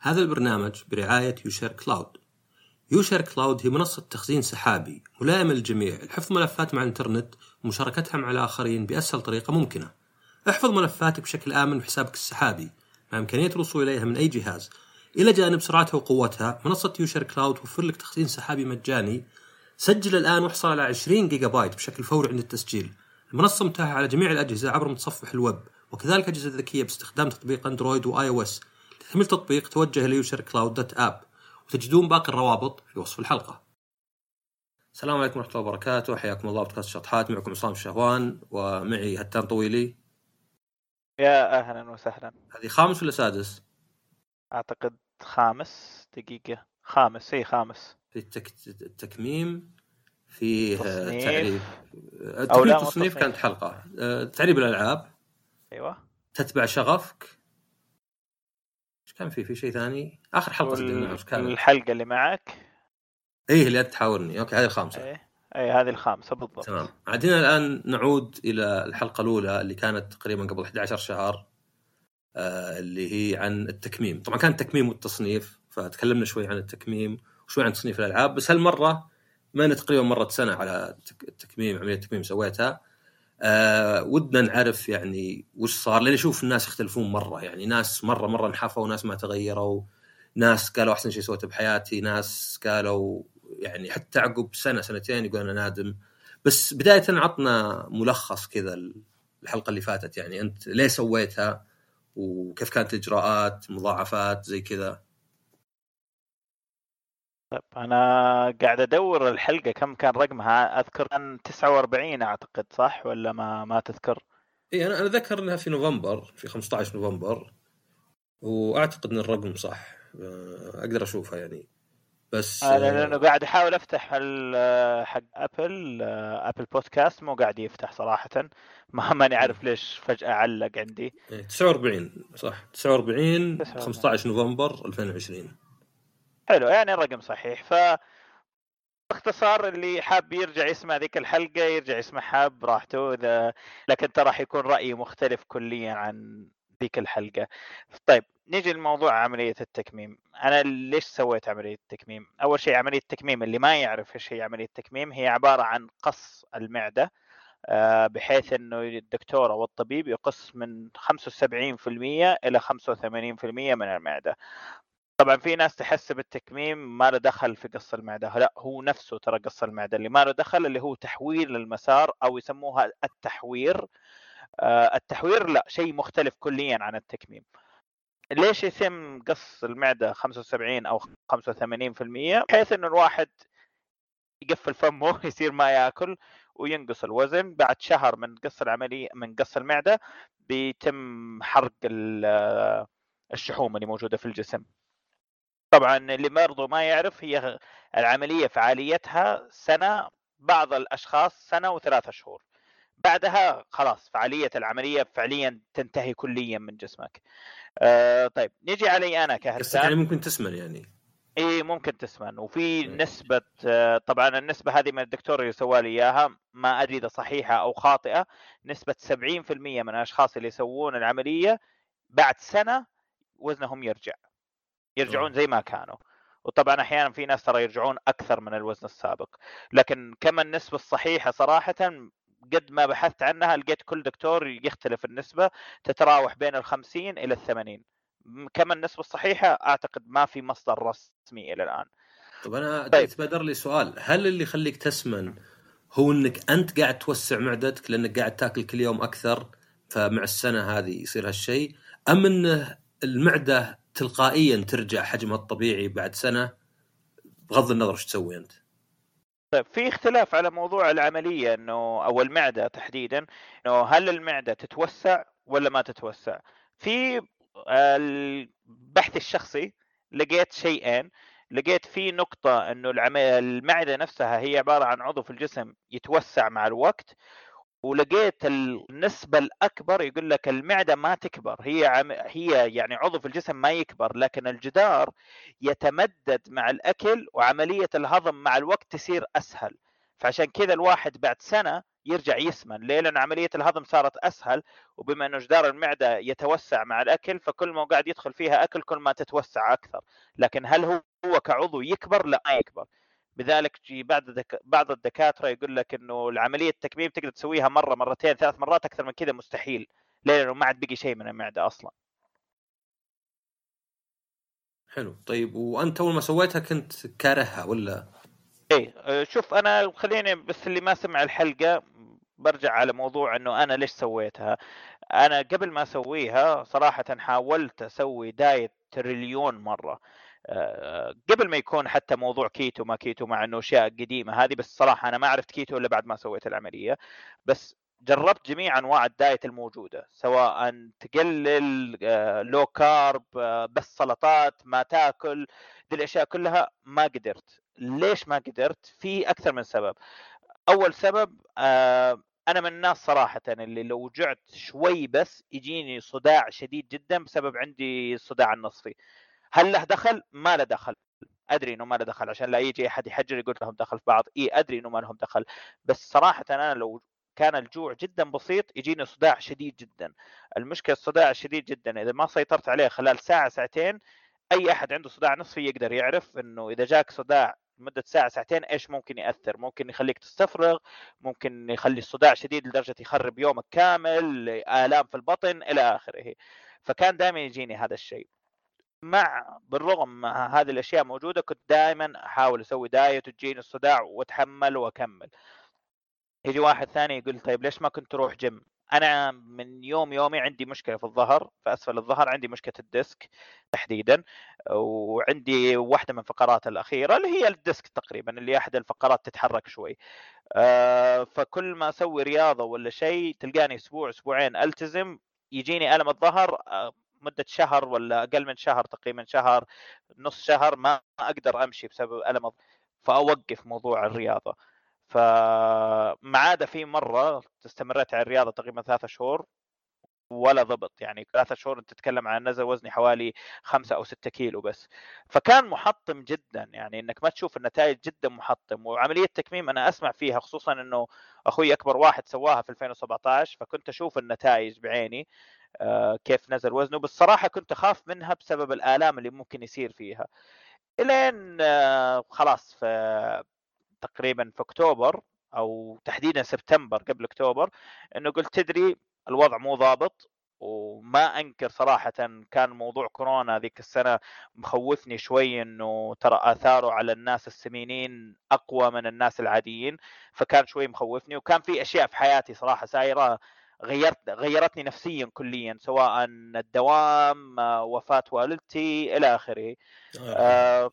هذا البرنامج برعاية UShare Cloud. UShare Cloud هي منصة تخزين سحابي ملائمة للجميع لحفظ ملفات مع الإنترنت ومشاركتها مع الآخرين بأسهل طريقة ممكنة. احفظ ملفاتك بشكل آمن بحسابك السحابي مع إمكانية الوصول إليها من أي جهاز. إلى جانب سرعتها وقوتها، منصة UShare Cloud توفر لك تخزين سحابي مجاني. سجل الآن واحصل على 20 جيجا بايت بشكل فوري عند التسجيل. المنصة متاحة على جميع الأجهزة عبر متصفح الويب وكذلك أجهزة ذكية باستخدام تطبيق أندرويد و iOS. لتحميل تطبيق توجه ل UShare Cloud dot app وتجدون باقي الروابط في وصف الحلقة. السلام عليكم ورحمة الله وبركاته، حياكم الله بودكاست شطحات معكم عصام الشهوان ومعي هتان طويلي. يا أهلا وسهلا هذه خامس ولا سادس؟ أعتقد خامس دقيقة خامس إي خامس في التك... التكميم فيه تصنيف. تعريف أو التكميم لا، مو تصنيف تصنيف. كانت حلقة آه، تعريب الألعاب أيوه تتبع شغفك كان في في شيء ثاني؟ سجلناها إيش كانت؟ الحلقة اللي معك؟ إيه اللي أنت تحاورني okay هذه الخامسة. اي اي هذه الخامسة بالضبط. تمام. عادينا الآن نعود إلى الحلقة الأولى اللي كانت تقريبا قبل 11 شهر آه اللي هي عن التكميم. طبعا كان التكميم والتصنيف فتكلمنا شوي عن التكميم وشوي عن تصنيف الألعاب بس هالمرة ما تقريبا مرت سنة على التك- التكميم عملية التكميم سويتها. آه ودنا نعرف يعني وش صار لأن أشوف الناس يختلفون مرة يعني ناس مرة مرة انحفوا ناس ما تغيروا ناس قالوا أحسن شيء سويته بحياتي ناس قالوا يعني حتى عقب سنة سنتين يقول أنا نادم. بس بداية عطنا ملخص كذا الحلقة اللي فاتت يعني أنت ليه سويتها وكيف كانت الإجراءات مضاعفات زي كذا. طيب أنا قاعد أدور الحلقة كم كان رقمها أذكر كان 49 أعتقد صح؟ ولا ما ما تذكر؟ اي أنا أنا ذكر إنها في نوفمبر في 15 نوفمبر وأعتقد إن الرقم صح آه، أقدر أشوفها يعني. بس أنا آه، لأنه قاعد أحاول أفتح حق أبل أبل بودكاست مو قاعد يفتح صراحة. ما ماني عارف ليش فجأة علق عندي. إيه، 49 صح. 49 49. 15 نوفمبر 2020 حلو يعني الرقم صحيح. ف باختصار اللي حاب يرجع يسمع ذيك الحلقة يرجع يسمعها براحته إذا لكن ترى حيكون رأيي مختلف كليا عن ذيك الحلقة. طيب نيجي لموضوع عملية التكميم. أنا ليش سويت عملية التكميم؟ أول شيء عملية التكميم اللي ما يعرف إيش هي عملية التكميم هي عبارة عن قص المعدة آه، بحيث إنه الدكتور أو الطبيب يقص من 75% إلى 85% من المعدة. طبعا في ناس تحسب التكميم ما له دخل في قص المعدة، لا هو نفسه ترى قص المعدة اللي ما له دخل اللي هو تحويل المسار أو يسموها التحوير. آه، التحوير لا شيء مختلف كليا عن التكميم. ليش يتم قص المعدة 75 أو 85% بحيث إنه الواحد يقفل فمه يصير ما يأكل وينقص الوزن بعد شهر من قص العملية من قص المعدة بيتم حرق ال- الشحوم اللي موجودة في الجسم طبعا اللي برضو ما يعرف هي العملية فعاليتها سنة بعض الأشخاص سنة وثلاثة شهور. بعدها خلاص فعالية العملية فعليا تنتهي كليا من جسمك. آه طيب نجي علي أنا قصدك كهرسان يعني ممكن تسمن يعني. إي ممكن تسمن. وفي مم. نسبة آه، طبعا النسبة هذه من الدكتور اللي سوى لي إياها ما أدري إذا صحيحة أو خاطئة. نسبة 70% من الأشخاص اللي يسوون العملية بعد سنة وزنهم يرجع. يرجعون. زي ما كانوا. وطبعا أحيانا في ناس ترى يرجعون أكثر من الوزن السابق. لكن كم النسبة الصحيحة صراحة قد ما بحثت عنها لقيت كل دكتور يختلف النسبة تتراوح بين ال 50 إلى ال 80 م- كم النسبة الصحيحة؟ أعتقد ما في مصدر رسمي إلى الآن. طب أنا طيب. تبادر لي سؤال. هل اللي يخليك تسمن هو إنك أنت قاعد توسع معدتك لأنك قاعد تاكل كل يوم أكثر فمع السنة هذه يصير هالشيء؟ أم إنه المعدة تلقائيا ترجع حجمها الطبيعي بعد سنة بغض النظر إيش تسوي أنت طيب في اختلاف على موضوع العملية إنه أو المعدة تحديدا إنه هل المعدة تتوسع ولا ما تتوسع؟ في البحث الشخصي لقيت شيئين لقيت في نقطة إنه المعدة نفسها هي عبارة عن عضو في الجسم يتوسع مع الوقت ولقيت النسبة الأكبر يقول لك المعدة ما تكبر هي عم... هي يعني عضو في الجسم ما يكبر لكن الجدار يتمدد مع الأكل وعملية الهضم مع الوقت تصير أسهل. فعشان كذا الواحد بعد سنة يرجع يسمن. ليه؟ لأن عملية الهضم صارت أسهل وبما إنه جدار المعدة يتوسع مع الأكل فكل ما قاعد يدخل فيها أكل كل ما تتوسع أكثر. لكن هل هو كعضو يكبر؟ لا ما يكبر. بذلك جي بعض دك... بعض الدكاترة يقول لك إنه العملية التكميم تقدر تسويها مرة مرتين ثلاث مرات أكثر من كذا مستحيل. لأنه ما عاد بقي شيء من المعدة أصلا. حلو. طيب وأنت أول ما سويتها كنت كارهها ولا؟ إيه شوف أنا خليني بس اللي ما سمع الحلقة برجع على موضوع إنه أنا ليش سويتها. أنا قبل ما أسويها صراحة حاولت أسوي دايت تريليون مرة. قبل ما يكون حتى موضوع كيتو ما كيتو مع إنه أشياء قديمة هذه بس صراحة أنا ما عرفت كيتو إلا بعد ما سويت العملية. بس جربت جميع أنواع ال diet الموجودة سواء تقلل low carb بس سلطات ما تاكل دي الأشياء كلها ما قدرت. ليش ما قدرت؟ في أكثر من سبب. أول سبب آه، أنا من الناس صراحة اللي لو جعت شوي بس يجيني صداع شديد جدا بسبب عندي الصداع النصفي. هل له دخل؟ ما له دخل. أدري إنه ما له دخل عشان لا يجي أحد يحجر يقول لهم دخل في بعض. إي أدري إنه ما لهم دخل. بس صراحة أنا لو كان الجوع جدا بسيط يجيني صداع شديد جدا. المشكلة الصداع الشديد جدا. إذا ما سيطرت عليه خلال ساعة ساعتين أي أحد عنده صداع نصفي يقدر يعرف إنه إذا جاك صداع لمدة ساعة ساعتين إيش ممكن يأثر؟ ممكن يخليك تستفرغ ممكن يخلي الصداع شديد لدرجة يخرب يومك كامل الام في البطن إلى آخره. فكان دائما يجيني هذا الشيء. مع بالرغم هذه الأشياء موجودة كنت دائما أحاول أسوي diet وتجيني الصداع وأتحمل وأكمل. يجي واحد ثاني يقول طيب ليش ما كنت تروح جيم؟ أنا من يوم يومي عندي مشكلة في الظهر في أسفل الظهر عندي مشكلة ال disc تحديدا وعندي واحدة من الفقرات الأخيرة اللي هي ال disc تقريبا اللي أحد الفقرات تتحرك شوي. آه، فكل ما أسوي رياضة ولا شيء تلقاني أسبوع أسبوعين ألتزم يجيني ألم الظهر آه، مدة شهر ولا أقل من شهر تقريبا شهر نص شهر ما أقدر أمشي بسبب ألم فأوقف موضوع الرياضة. فما عاد في مرة استمريت على الرياضة تقريبا ثلاثة شهور ولا ضبط. يعني ثلاثة شهور أنت تتكلم عن نزل وزني حوالي خمسة أو ستة كيلو بس. فكان محطم جدا. يعني إنك ما تشوف النتائج جدا محطم. وعملية تكميم أنا أسمع فيها خصوصا إنه أخوي أكبر واحد سواها في 2017 فكنت أشوف النتائج بعيني. كيف نزل وزنه. بس صراحة كنت أخاف منها بسبب الآلام اللي ممكن يصير فيها. إلين آه، خلاص في تقريبا في أكتوبر أو تحديدا سبتمبر قبل أكتوبر إنه قلت تدري الوضع مو ضابط وما أنكر صراحة كان موضوع كورونا ذيك السنة مخوفني شوي إنه ترى آثاره على الناس السمينين أقوى من الناس العاديين فكان شوي مخوفني وكان في أشياء في حياتي صراحة سايرة غيرت غيرتني نفسيا كليا سواء الدوام وفاة والدتي إلى آخره. آه.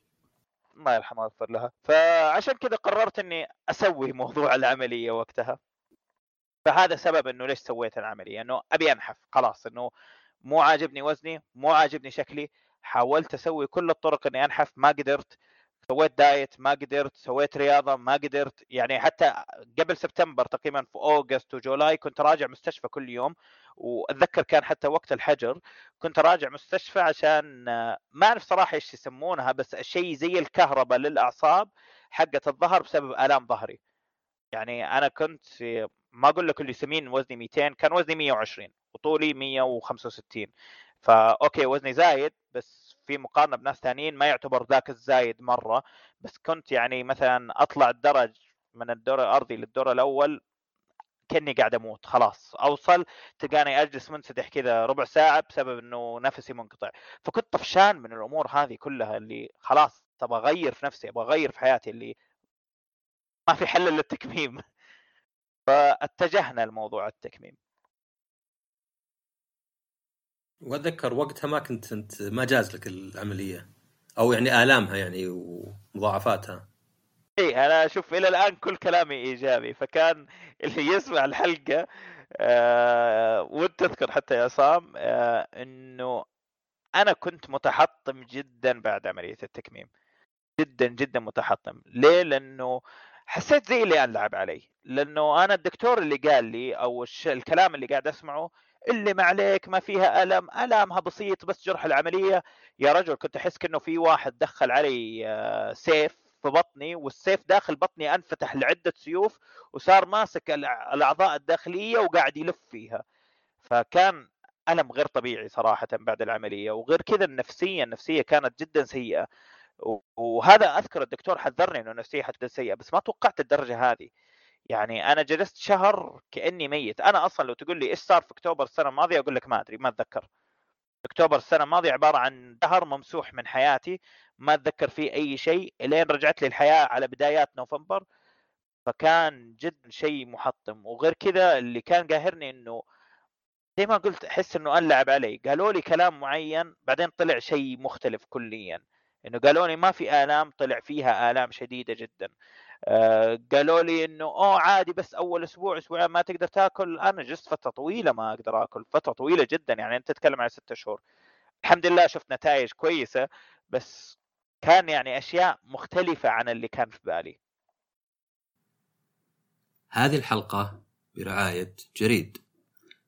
الله يرحمها ويغفر لها. فعشان كذا قررت إني أسوي موضوع العملية وقتها. فهذا سبب إنه ليش سويت العملية؟ إنه أبي أنحف خلاص إنه مو عاجبني وزني مو عاجبني شكلي حاولت أسوي كل الطرق إني أنحف ما قدرت. سويت diet ما قدرت سويت رياضة ما قدرت. يعني حتى قبل سبتمبر تقريبا في August و July كنت راجع مستشفى كل يوم وأتذكر كان حتى وقت الحجر كنت راجع مستشفى عشان ما أعرف صراحة إيش يسمونها بس شيء زي الكهرباء للأعصاب حقه الظهر بسبب آلام ظهري. يعني أنا كنت ما أقول لك اللي سمين وزني 200 كان وزني 120 وطولي 165 فا أوكي وزني زايد بس في مقارنة بناس ثانيين ما يعتبر ذاك الزايد مرة بس كنت يعني مثلا أطلع الدرج من الدور الأرضي للدور الأول كأني قاعد أموت خلاص. أوصل تلقاني أجلس منسدح كذا ربع ساعة بسبب إنه نفسي منقطع. فكنت طفشان من الأمور هذه كلها اللي خلاص أبغى أغير في نفسي أبغى أغير في حياتي اللي ما في حل إلا التكميم. فاتجهنا لموضوع التكميم. وأتذكر وقتها ما كنت انت ما جاز لك العملية. أو يعني آلامها يعني ومضاعفاتها. اي أنا أشوف إلى الآن كل كلامي إيجابي فكان اللي يسمع الحلقة آه وأنت تذكر حتى يا عصام آه إنه أنا كنت متحطم جدا بعد عملية التكميم. جدا جدا متحطم. ليه؟ لأنه حسيت زي اللي انلعب علي. لأنه أنا الدكتور اللي قال لي أو الكلام اللي قاعد أسمعه اللي ما عليك ما فيها ألم. ألمها بسيط بس جرح العملية. يا رجل كنت أحس كأنه في واحد دخل علي آه، سيف في بطني والسيف داخل بطني أنفتح لعدة سيوف وصار ماسك الأعضاء الداخلية وقاعد يلف فيها. فكان ألم غير طبيعي صراحة بعد العملية. وغير كذا النفسية النفسية كانت جدا سيئة. وهذا أذكر الدكتور حذرني إنه نفسيه حتى سيئة بس ما توقعت الدرجة هذه. يعني أنا جلست شهر كأني ميت. أنا أصلا لو تقول لي إيش صار في أكتوبر السنة الماضية أقول لك ما أدري ما أتذكر. أكتوبر السنة الماضية عبارة عن دهر ممسوح من حياتي ما أتذكر فيه أي شيء إلين رجعت لي الحياة على بدايات نوفمبر. فكان جدا شيء محطم. وغير كذا اللي كان قاهرني إنه زي ما قلت أحس إنه انلعب علي. قالوا لي كلام معين بعدين طلع شيء مختلف كليا. إنه قالوا لي ما في آلام طلع فيها آلام شديدة جدا. قالوا لي إنه أوه عادي بس أول أسبوع أسبوعين ما تقدر تأكل. أنا جست فترة طويلة ما أقدر آكل فترة طويلة جدا يعني أنت تتكلم عن ستة شهور. الحمد لله شفت نتائج كويسة بس كان يعني أشياء مختلفة عن اللي كان في بالي. هذه الحلقة برعاية جريد.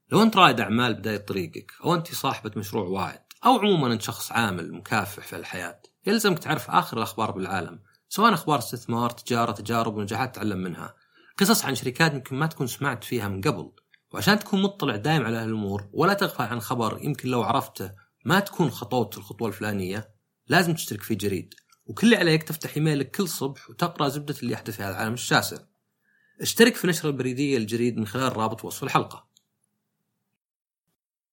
لو أنت رائد أعمال بداية طريقك أو أنت صاحبة مشروع واعد أو عموما أنت شخص عامل مكافح في الحياة يلزمك تعرف آخر الأخبار بالعالم. سواء أخبار استثمار تجارة تجارب ونجاحات تتعلم منها. قصص عن شركات يمكن ما تكون سمعت فيها من قبل. وعشان تكون مطلع دايم على هالأمور ولا تغفل عن خبر يمكن لو عرفته ما تكون خطوت الخطوة الفلانية لازم تشترك في جريد. وكل اللي عليك تفتح إيميلك كل صبح وتقرأ زبدة اللي يحدث في هذا العالم الشاسع. اشترك في نشرة البريدية الجريد من خلال رابط وصف الحلقة.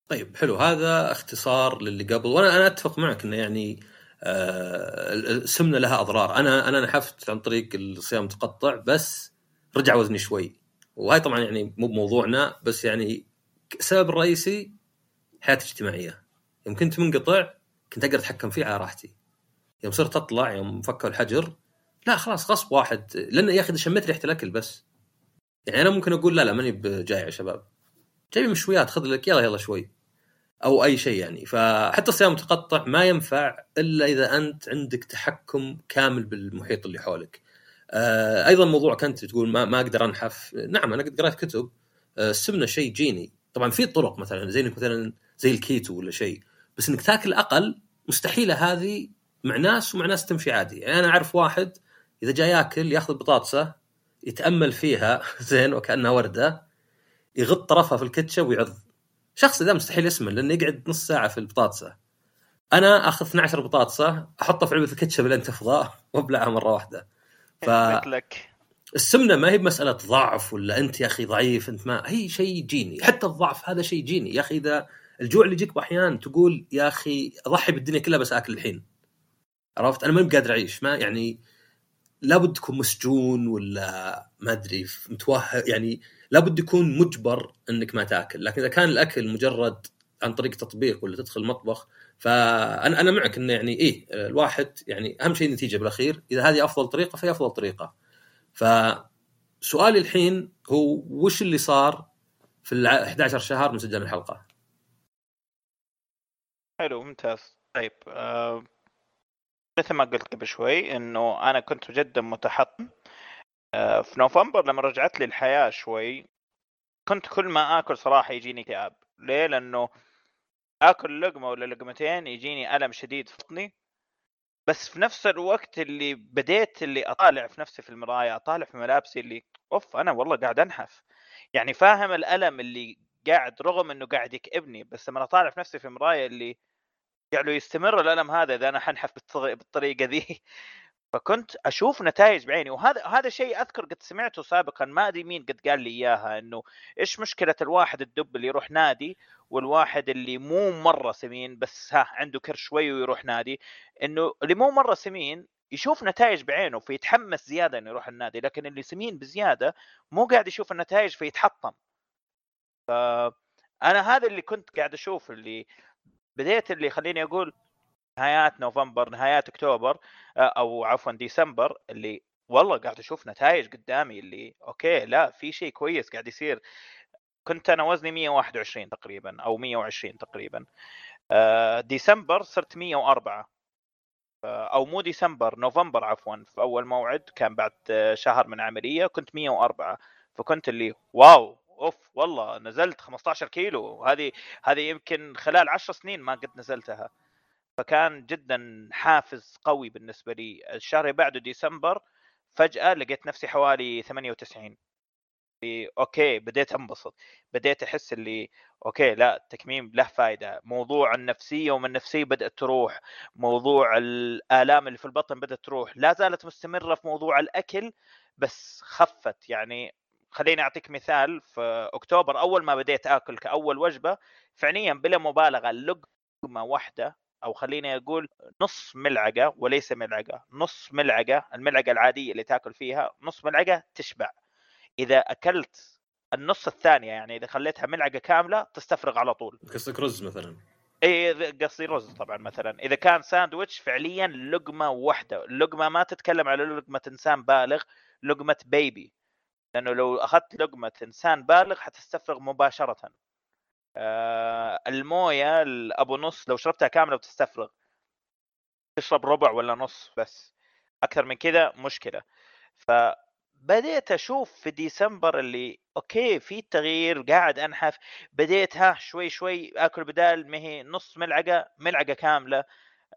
طيب حلو. هذا اختصار للي قبل. وأنا أنا أتفق معك إنه يعني السمنه لها أضرار. أنا أنا نحفت عن طريق الصيام المتقطع بس رجع وزني شوي. وهاي طبعا يعني مو بموضوعنا بس يعني السبب الرئيسي حياتي الاجتماعية. يوم كنت منقطع كنت أقدر أتحكم فيه على راحتي. يوم صرت أطلع يوم فكوا الحجر لا خلاص غصب واحد. لأن يا أخي شميت ريحه الأكل بس. يعني أنا ممكن أقول لا لا ماني بجايع يا شباب. جايب مشويات خذ لك يلا يلا شوي. أو أي شيء يعني. فحتى الصيام المتقطع ما ينفع إلا إذا أنت عندك تحكم كامل بالمحيط اللي حولك. آه أيضا موضوع كنت تقول ما, ما أقدر أنحف. نعم أنا قد قرأت كتب آه السمنة شيء جيني. طبعا في طرق مثلا زي إنك مثلا زي الكيتو ولا شيء بس إنك تاكل أقل مستحيله هذه مع ناس ومع ناس تمشي عادي. يعني أنا أعرف واحد إذا جاي ياكل ياخذ بطاطسة يتأمل فيها زين وكأنها وردة يغط طرفها في الكتشب ويعض. شخص ذا مستحيل اسمه لأنه يقعد نص ساعة في البطاطسة. أنا آخذ 12 بطاطسة أحطها في علبه الكاتشب لين تفضى وأبلعها مرة واحدة. ف السمنة ما هي بمسألة ضعف ولا أنت يا أخي ضعيف أنت ما هي شيء جيني. حتى الضعف هذا شيء جيني. يا أخي إذا الجوع اللي يجيك باحيان تقول يا أخي اضحي بالدنيا كلها بس أكل الحين. عرفت؟ أنا ماني قادر أعيش. ما يعني لابد تكون مسجون ولا ما أدري متوهق يعني لابد يكون مجبر إنك ما تأكل لكن إذا كان الأكل مجرد عن طريق تطبيق ولا تدخل المطبخ فانا أنا معك إنه يعني إيه الواحد يعني أهم شيء النتيجة بالأخير إذا هذه أفضل طريقة فهي أفضل طريقة. فسؤالي الحين هو وش اللي صار في ال 11 شهر من سجل الحلقة؟ حلو ممتاز. طيب آه مثل ما قلت قبل شوي إنه أنا كنت جدا متحطم في نوفمبر لما رجعت لي الحياة شوي كنت كل ما آكل صراحة يجيني اكتئاب ليه؟ لأنه آكل لقمة ولا لقمتين يجيني ألم شديد في بطني. بس في نفس الوقت اللي بديت اللي أطالع في نفسي في المراية أطالع في ملابسي اللي أوف أنا والله قاعد أنحف. يعني فاهم الألم اللي قاعد رغم إنه قاعد يكئبني بس لما أطالع في نفسي في المراية اللي قاعد يستمر الألم هذا إذا أنا حنحف بالطريقة ذي. فكنت أشوف نتائج بعيني وهذا هذا شيء أذكر قد سمعته سابقا ما أدري مين قد قال لي إياها إنه إيش مشكلة الواحد الدب اللي يروح نادي والواحد اللي مو مرة سمين بس ها عنده كرش شوي ويروح نادي إنه اللي مو مرة سمين يشوف نتائج بعينه فيتحمس زيادة إنه يروح النادي لكن اللي سمين بزيادة مو قاعد يشوف النتائج فيتحطم. ف أنا هذا اللي كنت قاعد أشوف اللي بديت اللي خليني أقول نهايات نوفمبر نهايات أكتوبر آه، أو عفوا ديسمبر اللي والله قاعد أشوف نتائج قدامي اللي okay لا في شيء كويس قاعد يصير. كنت أنا وزني 121 تقريبا أو 120 تقريبا. آه، ديسمبر صرت 104 آه، أو مو ديسمبر نوفمبر عفوا في أول موعد كان بعد شهر من عملية كنت 104 فكنت اللي wow أوف والله نزلت 15 كيلو. هذه هذه يمكن خلال 10 سنين ما قد نزلتها. فكان جدا حافز قوي بالنسبة لي. الشهر اللي بعده ديسمبر فجأة لقيت نفسي حوالي 98 okay بديت أنبسط. بديت أحس اللي okay لا التكميم له فائده موضوع النفسية ومن النفسية بدأت تروح. موضوع الآلام اللي في البطن بدأت تروح. لا زالت مستمرة في موضوع الأكل بس خفت. يعني خليني أعطيك مثال. في أكتوبر أول ما بديت آكل كأول وجبة فعليا بلا مبالغة لقمة واحدة أو خليني أقول نص ملعقة وليس ملعقة نص ملعقة الملعقة العادية اللي تأكل فيها نص ملعقة تشبع. إذا أكلت النص الثانية يعني إذا خليتها ملعقة كاملة تستفرغ على طول. قصدك رز مثلا؟ إي قصدي رز طبعا مثلا. إذا كان ساندويتش فعليا لقمة واحدة لقمة ما تتكلم على لقمة إنسان بالغ لقمة baby لأنه لو أخذت لقمة إنسان بالغ حتستفرغ مباشرة. الموية ابو نص لو شربتها كاملة بتستفرغ تشرب ربع ولا نص بس أكثر من كذا مشكلة. ف بديت أشوف في ديسمبر اللي okay في تغيير قاعد أنحف بديت ها شوي شوي آكل بدال ما هي نص ملعقة ملعقة كاملة.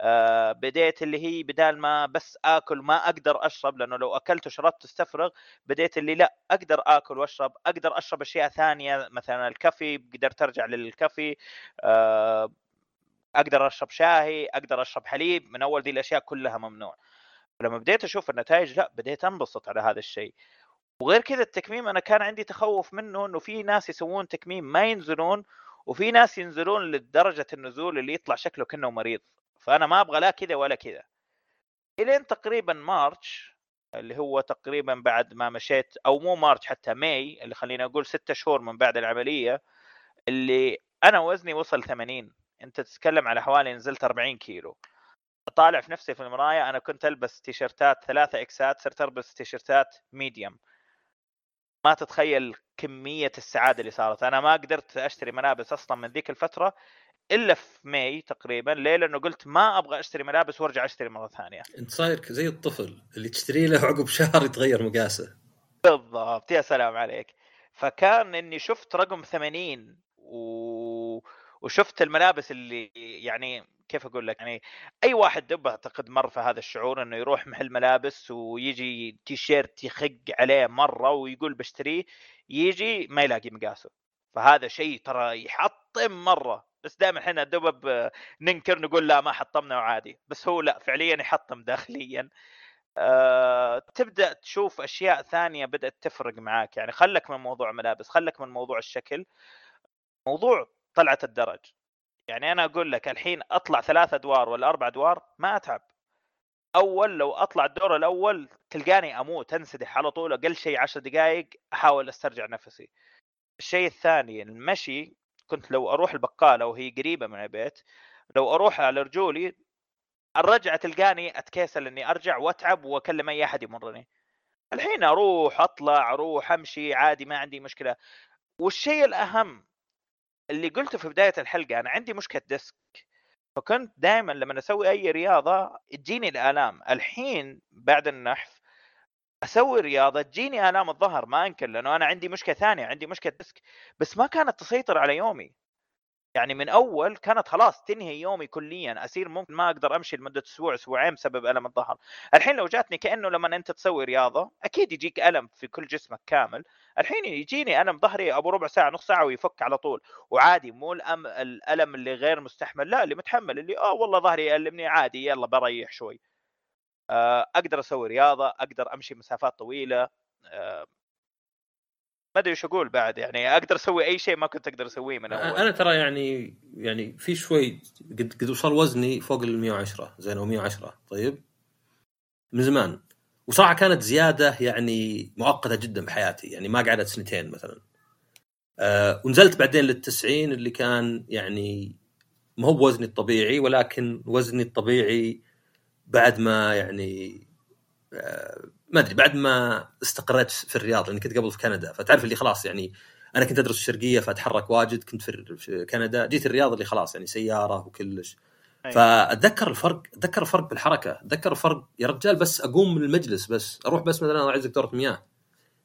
آه بديت اللي هي بدال ما بس آكل ما أقدر أشرب لأنه لو أكلت وشربت استفرغ بديت اللي لا أقدر آكل وأشرب أقدر أشرب أشياء ثانية مثلا الكافي قدرت ارجع للكافي آه أقدر أشرب شاهي أقدر أشرب حليب من أول دي الأشياء كلها ممنوع. لما بديت أشوف النتائج لا بديت أنبسط على هذا الشيء. وغير كذا التكميم أنا كان عندي تخوف منه إنه في ناس يسوون تكميم ما ينزلون وفي ناس ينزلون لدرجة النزول اللي يطلع شكله كأنه مريض. فأنا ما أبغى لا كذا ولا كذا. إلين تقريبا March اللي هو تقريبا بعد ما مشيت أو مو March حتى May اللي خلينا أقول ستة شهور من بعد العملية اللي أنا وزني وصل 80 أنت تتكلم على حوالي نزلت 40 كيلو. أطالع في نفسي في المراية أنا كنت ألبس تيشرتات ثلاثة إكسات صرت ألبس تيشرتات medium ما تتخيل كمية السعادة اللي صارت. أنا ما قدرت أشتري ملابس أصلا من ذيك الفترة إلا في ماي تقريبا ليه لأنه قلت ما أبغى أشتري ملابس وأرجع أشتري مرة ثانية. أنت صاير زي الطفل اللي تشتري له عقب شهر يتغير مقاسه. بالضبط. يا سلام عليك. فكان إني شفت رقم 80 و... وشفت الملابس اللي يعني كيف أقول لك؟ يعني أي واحد دب اعتقد مر في هذا الشعور إنه يروح محل ملابس ويجي تيشيرت يخق عليه مرة ويقول بشتريه يجي ما يلاقي مقاسه. فهذا شيء ترى يحطم مرة بس دائما إحنا دبب ننكر نقول لا ما حطمنا وعادي بس هو لا فعليا يحطم داخليا. أه تبدأ تشوف أشياء ثانية بدأت تفرق معاك يعني خلك من موضوع ملابس خلك من موضوع الشكل. موضوع طلعة الدرج. يعني أنا أقول لك الحين أطلع ثلاث أدوار ولا أربع أدوار ما أتعب. أول لو أطلع الدور الأول تلقاني أموت أنسدح على طول أقل شيء عشر دقائق أحاول أسترجع نفسي. الشيء الثاني المشي كنت لو أروح البقالة وهي قريبة من البيت لو أروح على رجولي الرجعة تلقاني اتكاسل إني أرجع وأتعب وأكلم أي أحد يمرني. الحين أروح أطلع أروح أمشي عادي ما عندي مشكلة. والشيء الأهم اللي قلته في بداية الحلقة أنا عندي مشكلة ديسك. فكنت دائما لما أسوي أي رياضة تجيني الآلام. الحين بعد النحف أسوي رياضة تجيني آلام الظهر ما أنكر لأنه أنا عندي مشكلة ثانية عندي مشكلة ديسك بس ما كانت تسيطر على يومي. يعني من أول كانت خلاص تنهي يومي كليا اصير ممكن ما أقدر أمشي لمدة أسبوع أسبوعين بسبب ألم الظهر. الحين لو جاتني كأنه لما أنت تسوي رياضة أكيد يجيك ألم في كل جسمك كامل. الحين يجيني ألم ظهري أبو ربع ساعة نص ساعة ويفك على طول. وعادي مو الأم الألم اللي غير مستحمل لا اللي متحمل اللي آه والله ظهري يألمني عادي يلا بريح شوي. أقدر أسوي رياضة أقدر أمشي مسافات طويلة آه، ما أدري إيش أقول بعد يعني أقدر أسوي أي شيء ما كنت أقدر أسويه من أول. أنا ترى يعني يعني في شوي قد قد وصل وزني فوق ال 110 زين أو 110 طيب؟ من زمان. وصراحة كانت زيادة يعني مؤقتة جدا بحياتي يعني ما قعدت سنتين مثلا. أه ونزلت بعدين لل 90 اللي كان يعني ما هو بوزني الطبيعي ولكن وزني الطبيعي بعد ما يعني أه ما أدري بعد ما استقريت في الرياض لأني كنت قبل في كندا. فتعرف اللي خلاص يعني أنا كنت أدرس الشرقية فأتحرك واجد كنت في كندا. جيت الرياض اللي خلاص يعني سيارة وكلش. فأتذكر الفرق أتذكر الفرق بالحركة. أتذكر الفرق يا رجال بس أقوم من المجلس بس أروح بس مثلا اعزك دوره مياه.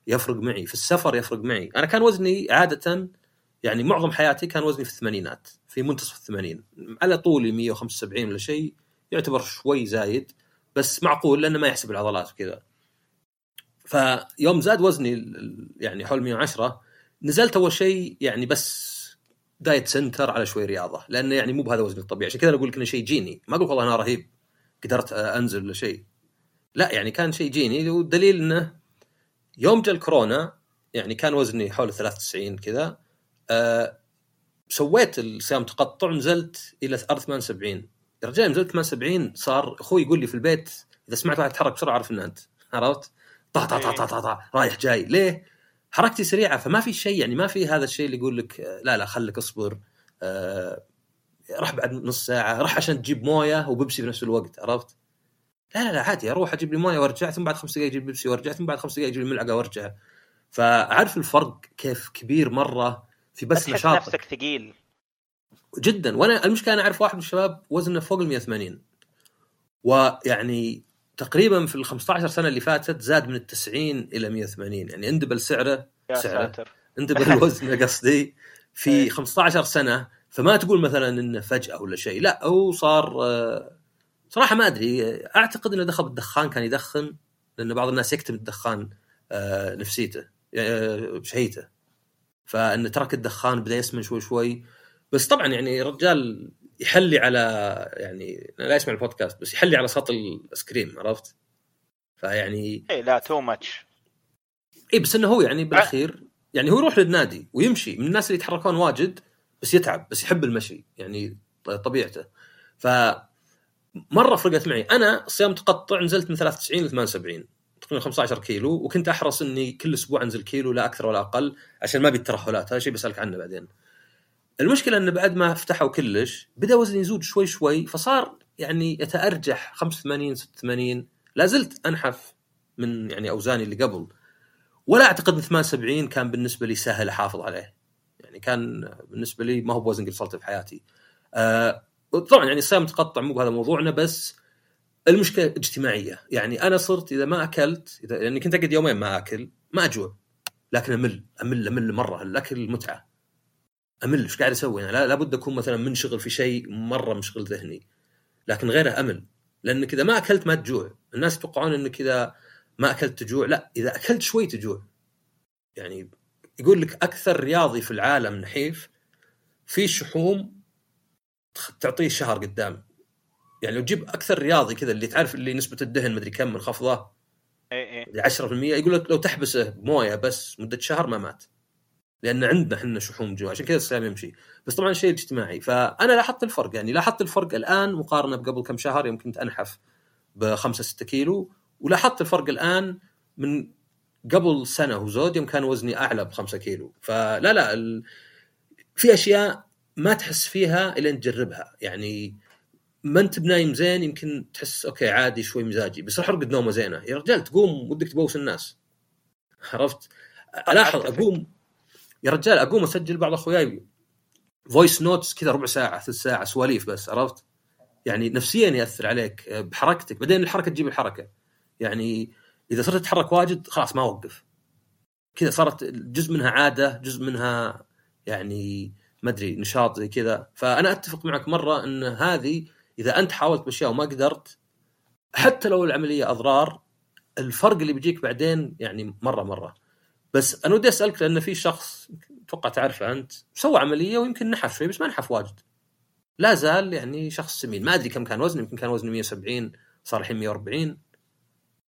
يفرق معي في السفر يفرق معي. أنا كان وزني عادة يعني معظم حياتي كان وزني في الثمانينات في منتصف الثمانين. على طولي 175 ولا شيء. يعتبر شوي زايد بس معقول لأنه ما يحسب العضلات وكذا. فيوم زاد وزني يعني حول 110 نزلت أول شيء يعني بس diet center على شوي رياضة لأنه يعني مو بهذا وزني الطبيعي. عشان كذا أنا أقول لك إنه شيء جيني. ما أقول والله أنا رهيب قدرت أنزل ولا شيء. لا يعني كان شيء جيني والدليل إنه يوم جاء الكورونا يعني كان وزني حول 93 كذا أه سويت الصيام تقطع نزلت إلى ارض 78 يا رجال نزلت 78 صار أخوي يقول لي في البيت إذا سمعت واحد يتحرك بسرعة أعرف إن أنت عرفت؟ طا طا طا طا طا, طا رايح جاي ليه؟ حركتي سريعة فما في شيء يعني ما في هذا الشيء اللي يقول لك آه، لا لا خليك اصبر آه راح بعد نص ساعة راح عشان تجيب موية وبيبسي في نفس الوقت عرفت؟ لا لا لا عادي أروح أجيب لي موية وأرجع ثم بعد خمس دقائق أجيب بيبسي وأرجع ثم بعد خمس دقائق أجيب لي ملعقة وأرجع فأعرف الفرق كيف كبير مرة في بس تحس نشاط نفسك ثقيل جدا. وأنا المشكلة أنا أعرف واحد من الشباب وزنه فوق ال 180 ويعني تقريبا في ال 15 سنة اللي فاتت زاد من ال 90 إلى 180 يعني اندبل سعره يا سعره. ساتر. اندبل الوزن قصدي في إيه. 15 سنة. فما تقول مثلا إنه فجأة ولا شيء. لا هو صار آه، صراحة ما أدري. أعتقد إنه دخل بالدخان كان يدخن لأن بعض الناس يكتم الدخان آه، نفسيته آه، شهيته. فإنه ترك الدخان بدأ يسمن شوي شوي. بس طبعا يعني رجال يحلي على يعني لا يسمع البودكاست بس يحلي على سطل الايس كريم عرفت؟ فيعني اي لا too much اي بس إنه هو يعني بالأخير يعني هو يروح للنادي ويمشي. من الناس اللي يتحركون واجد بس يتعب بس يحب المشي يعني طبيعته. ف مرة فرقت معي. أنا صيام تقطع نزلت من 93 ل 78 تقريبا 15 كيلو وكنت أحرص إني كل أسبوع أنزل كيلو لا أكثر ولا أقل عشان ما ابي الترهلات هذا شيء بسألك عنه بعدين. المشكلة انه بعد ما فتحوا كلش بدأ وزني يزود شوي شوي فصار يعني يتأرجح 85 86 لا زلت أنحف من يعني أوزاني اللي قبل. ولا أعتقد إن 78 كان بالنسبة لي سهل أحافظ عليه. يعني كان بالنسبة لي ما هو بوزن قد في حياتي. آه طبعا يعني الصيام متقطع مو بهذا موضوعنا بس المشكلة اجتماعية. يعني أنا صرت إذا ما أكلت إذا يعني كنت أقعد يومين ما أكل ما أجوع لكن أمل أمل أمل مرة. الأكل متعة. أمل إيش قاعد أسوي؟ يعني لا لابد أكون مثلا منشغل في شيء مرة مشغل ذهني لكن غيره أمل. لانك إذا ما أكلت ما تجوع. الناس يتوقعون إنك إذا ما أكلت تجوع. لا إذا أكلت شوي تجوع. يعني يقول لك أكثر رياضي في العالم نحيف في شحوم تعطيه شهر قدام. يعني لو تجيب أكثر رياضي كذا اللي تعرف اللي نسبة الدهن مدري كم منخفضه اي اي 10% يقول لك لو تحبسه بموية بس مدة شهر ما مات. لأن عندنا إحنا شحوم جوا عشان كذا الصيام يمشي. بس طبعا شيء اجتماعي. فأنا لاحظت الفرق يعني لاحظت الفرق الآن مقارنة بقبل كم شهر يوم كنت انحف ب 5 6 كيلو. ولاحظت الفرق الآن من قبل سنة وزود يوم كان وزني أعلى ب 5 كيلو. فلا لا ال... في أشياء ما تحس فيها إلا تجربها. يعني ما أنت بنايم زين يمكن تحس okay عادي شوي مزاجي. بس راح ارقد نومه زينة. يا رجال تقوم ودك تبوس الناس. عرفت؟ ألاحظ. أقوم يا رجال أقوم أسجل بعض أخوياي voice notes كذا ربع ساعة ثلث ساعة سواليف بس عرفت؟ يعني نفسيا يأثر عليك بحركتك. بعدين الحركة تجيب الحركة. يعني إذا صرت تتحرك واجد خلاص ما أوقف. كذا صارت جزء منها عادة جزء منها يعني ما أدري نشاط زي كذا. فأنا أتفق معك مرة إن هذه إذا أنت حاولت بأشياء وما قدرت حتى لو العملية أضرار الفرق اللي بيجيك بعدين يعني مرة مرة. بس أنا ودي أسألك لأن في شخص أتوقع تعرفه أنت سوى عملية ويمكن نحف شوي بس ما نحف واجد. لا زال يعني شخص سمين. ما أدري كم كان وزنه يمكن كان وزنه 170 صار الحين 140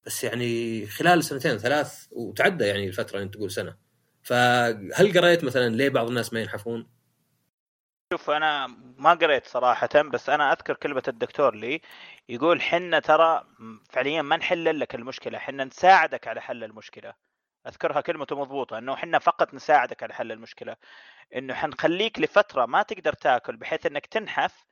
بس يعني خلال سنتين ثلاث وتعدى يعني الفترة أنت تقول سنة. فهل قريت مثلا ليه بعض الناس ما ينحفون؟ شوف أنا ما قريت صراحة بس أنا أذكر كلمة الدكتور لي يقول حنا ترى فعليا ما نحل لك المشكلة حنا نساعدك على حل المشكلة. أذكرها كلمته مضبوطة إنه حنا فقط نساعدك على حل المشكلة إنه حنخليك لفترة ما تقدر تاكل بحيث إنك تنحف.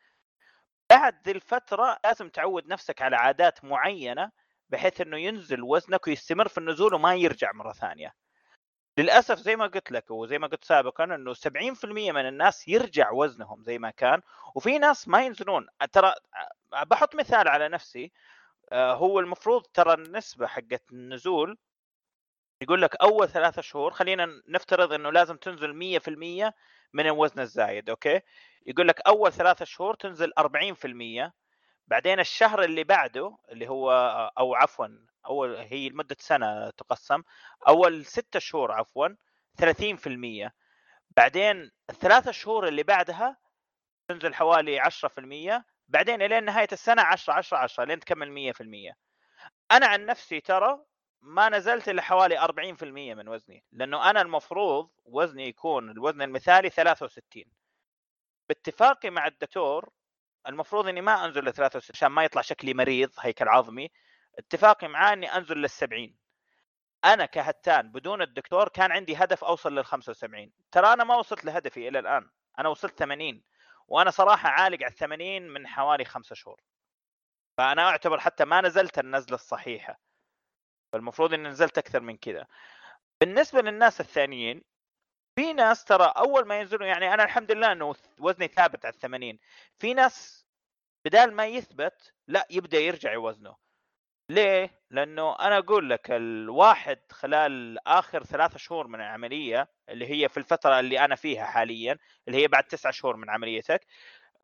بعد ذي الفترة لازم تعود نفسك على عادات معينة بحيث إنه ينزل وزنك ويستمر في النزول وما يرجع مرة ثانية. للأسف زي ما قلت لك وزي ما قلت سابقا إنه 70% من الناس يرجع وزنهم زي ما كان وفي ناس ما ينزلون. ترى بحط مثال على نفسي آه، هو المفروض ترى النسبة حقت النزول يقول لك أول ثلاثة شهور خلينا نفترض إنه لازم تنزل 100% من الوزن الزايد أوكي؟ يقول لك أول ثلاثة شهور تنزل 40% بعدين الشهر اللي بعده اللي هو أو عفوا أول هي لمدة سنة تقسم أول ستة شهور عفوا 30% بعدين الثلاثة شهور اللي بعدها تنزل حوالي 10% بعدين إلى نهاية السنة 10 10 10 لين تكمل 100% أنا عن نفسي ترى ما نزلت إلا حوالي 40% من وزني لأنه أنا المفروض وزني يكون الوزن المثالي 63 باتفاقي مع الدكتور المفروض إني ما أنزل ل 63 عشان ما يطلع شكلي مريض هيكل عظمي اتفاقي معاه إني أنزل لل 70 أنا كهتان بدون الدكتور كان عندي هدف أوصل لل 75 ترى أنا ما وصلت لهدفي إلى الآن أنا وصلت 80 وأنا صراحة عالق على 80 من حوالي خمسة شهور. فأنا أعتبر حتى ما نزلت النزلة الصحيحة. فالمفروض اني نزلت أكثر من كذا بالنسبة للناس الثانيين في ناس ترى أول ما ينزلوا يعني أنا الحمد لله إنه وزني ثابت على 80 في ناس بدال ما يثبت لا يبدأ يرجع وزنه ليه؟ لأنه أنا أقول لك الواحد خلال آخر ثلاثة شهور من العملية اللي هي في الفترة اللي أنا فيها حاليا اللي هي بعد تسعة شهور من عمليتك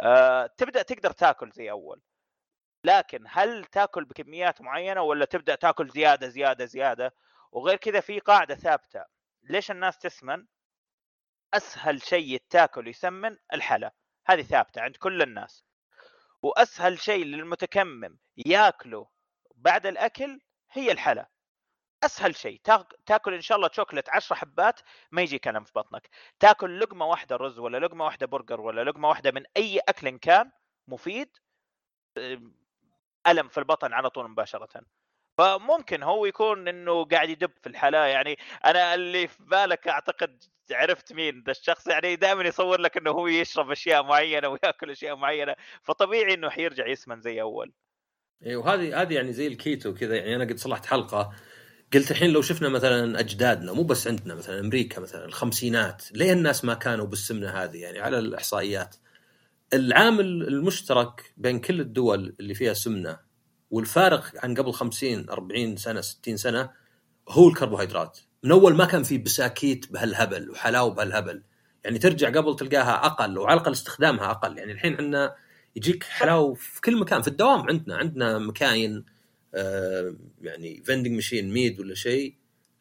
أه تبدأ تقدر تاكل زي أول. لكن هل تاكل بكميات معينة ولا تبدأ تاكل زيادة زيادة زيادة؟ وغير كذا في قاعدة ثابتة. ليش الناس تسمن؟ أسهل شيء تاكل يسمن الحلا. هذه ثابتة عند كل الناس. وأسهل شيء للمتكمم ياكله بعد الأكل هي الحلا. أسهل شيء. تاكل إن شاء الله شوكلت 10 حبات ما يجي كلام في بطنك. تاكل لقمة واحدة رز ولا لقمة واحدة برجر ولا لقمة واحدة من أي أكل كان مفيد ألم في البطن على طول مباشرة. فممكن هو يكون إنه قاعد يدب في الحلا يعني أنا اللي في بالك أعتقد عرفت مين ذا الشخص يعني دائما يصور لك إنه هو يشرب أشياء معينة ويأكل أشياء معينة فطبيعي إنه حيرجع يسمن زي أول. اي وهذه هذه يعني زي الكيتو كذا يعني أنا قد صلحت حلقة قلت الحين لو شفنا مثلا أجدادنا مو بس عندنا مثلا أمريكا مثلا الخمسينات ليه الناس ما كانوا بالسمنة هذه يعني على الإحصائيات؟ العامل المشترك بين كل الدول اللي فيها سمنة والفارق عن قبل 50 40 سنة 60 سنة هو الكربوهيدرات. من أول ما كان في بساكيت بهالهبل وحلاوة بهالهبل. يعني ترجع قبل تلقاها أقل وعلى الأقل استخدامها أقل. يعني الحين عندنا يجيك حلاوة في كل مكان في الدوام عندنا عندنا مكاين آه يعني vending machine made ولا شيء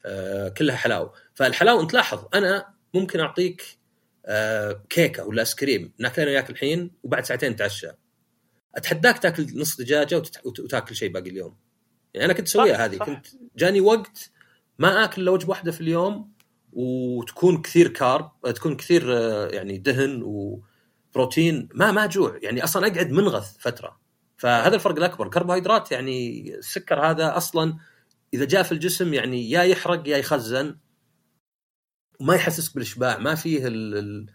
آه كلها حلاوة. فالحلاوة أنت لاحظ أنا ممكن أعطيك آه كيكة ولا ايس كريم ناكل أنا وياك الحين وبعد ساعتين تعشى أتحداك تاكل نص دجاجة وتاكل شيء باقي اليوم. يعني أنا كنت أسويها هذه. كنت جاني وقت ما آكل إلا وجبة واحدة في اليوم وتكون كثير carb تكون كثير آه، يعني دهن وبروتين. ما ما جوع يعني أصلا أقعد منغث فترة. فهذا الفرق الأكبر. الكربوهيدرات يعني السكر هذا أصلا إذا جاء في الجسم يعني يا يحرق يا يخزن. وما يحسسك بالإشباع ما فيه ال ال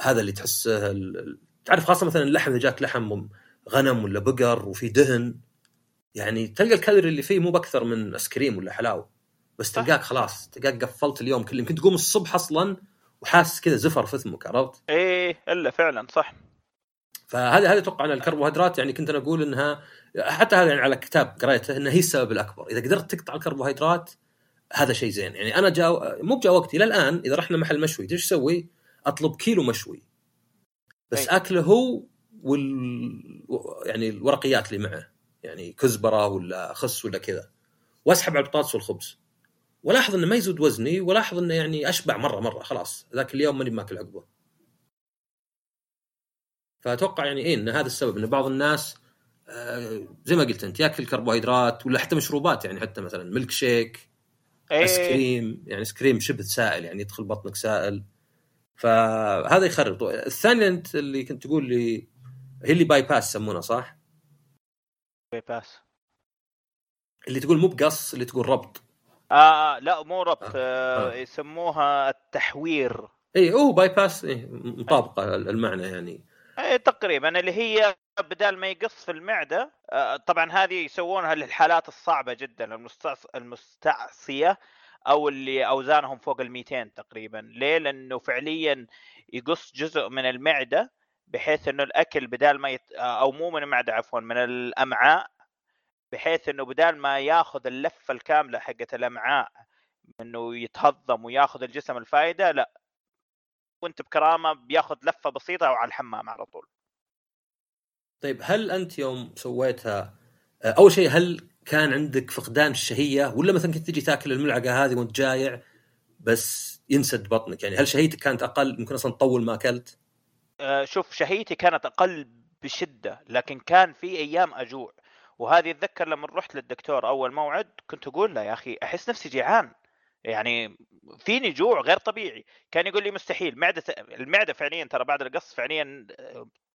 هذا اللي تحسه تعرف خاصة مثلا اللحم إذا جاك لحم غنم ولا بقر وفي دهن يعني تلقى الكالوري اللي فيه مو بأكثر من آيس كريم ولا حلاوة بس تلقاك خلاص تلقاك قفلت اليوم كله. يمكن تقوم الصبح أصلا وحاسس كذا زفر في فمك عرفت؟ إيه إلا فعلا صح. فهذا هذا أتوقع أن الكربوهيدرات يعني كنت أنا أقول إنها حتى هذا يعني على كتاب قريته انها هي السبب الأكبر. إذا قدرت تقطع الكربوهيدرات هذا شيء زين. يعني أنا جاء مو بجاء وقتي إلى الآن إذا رحنا محل مشوي إيش أسوي؟ أطلب كيلو مشوي. بس أي. أكله هو وال يعني الورقيات اللي معه. يعني كزبرة ولا خس ولا كذا. وأسحب على البطاطس والخبز. ولاحظ إنه ما يزود وزني ولاحظ إنه يعني أشبع مرة مرة خلاص. ذاك اليوم ماني ماكل عقبه. فأتوقع يعني إيه إن هذا السبب إن بعض الناس آه زي ما قلت أنت ياكل كربوهيدرات ولا حتى مشروبات يعني حتى مثلا ميلك شيك أيه. ايس كريم يعني ايس كريم شبه سائل يعني يدخل بطنك سائل فهذا يخرب الثانية أنت اللي كنت تقول لي هي اللي bypass يسمونها صح؟ bypass اللي تقول مو بقص اللي تقول ربط آه لا مو ربط آه. آه. يسموها التحوير اي هو bypass إيه مطابقة المعنى يعني اي تقريبا اللي هي بدال ما يقص في المعدة آه طبعا هذه يسوونها للحالات الصعبة جدا المستعصية أو اللي أوزانهم فوق ال 200 تقريبا. ليه؟ لأنه فعليا يقص جزء من المعدة بحيث إنه الأكل بدال ما يت... أو مو من المعدة عفوا من الأمعاء بحيث إنه بدال ما ياخذ اللفة الكاملة حقت الأمعاء إنه يتهضم وياخذ الجسم الفائده لا وانت بكرامة بياخذ لفة بسيطة وعلى الحمام على طول. طيب هل أنت يوم سويتها أول شيء هل كان عندك فقدان الشهية؟ ولا مثلا كنت تجي تاكل الملعقة هذه وأنت جايع بس ينسد بطنك؟ يعني هل شهيتك كانت أقل؟ يمكن أصلا تطول ما أكلت؟ آه، شوف شهيتي كانت أقل بشدة لكن كان في أيام أجوع. وهذه أتذكر لما رحت للدكتور أول موعد كنت أقول له يا أخي أحس نفسي جيعان. يعني فيني جوع غير طبيعي. كان يقول لي مستحيل. معدة المعدة فعليا ترى بعد القص فعليا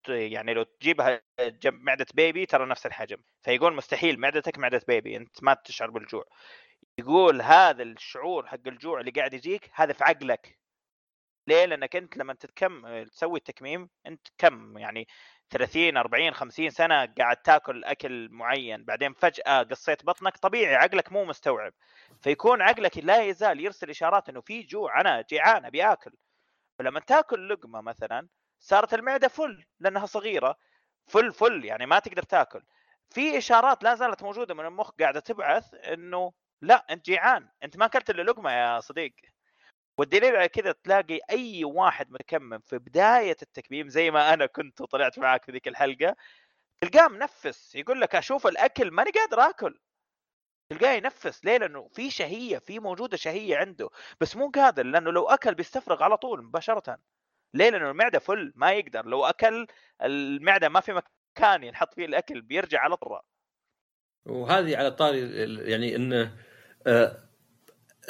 يعني لو تجيبها جنب معدة بيبي ترى نفس الحجم. فيقول مستحيل معدتك معدة بيبي أنت ما تشعر بالجوع. يقول هذا الشعور حق الجوع اللي قاعد يجيك هذا في عقلك. ليه؟ لأنك أنت لما تتكم تسوي التكميم أنت كم؟ يعني 30 40 50 سنة قاعد تاكل أكل معين بعدين فجأة قصيت بطنك طبيعي عقلك مو مستوعب. فيكون عقلك لا يزال يرسل إشارات إنه في جوع أنا جيعان أبي آكل. فلما تاكل لقمة مثلا صارت المعدة فل لأنها صغيرة فل فل يعني ما تقدر تاكل. في إشارات لا زالت موجودة من المخ قاعدة تبعث إنه لا أنت جيعان أنت ما أكلت إلا لقمة يا صديق. والدليل على كذا تلاقي أي واحد مكمم في بداية التكميم زي ما أنا كنت وطلعت معاك في ذيك الحلقة تلقاه منفس يقول لك أشوف الأكل ماني قادر آكل. تلقاه ينفس. ليه؟ لأنه في شهية في موجودة شهية عنده. بس مو قادر لأنه لو أكل بيستفرغ على طول مباشرة. ليه؟ لأنه المعدة فل ما يقدر. لو أكل المعدة ما في مكان ينحط فيه الأكل بيرجع على طول. وهذه على طاري يعني إنه آه،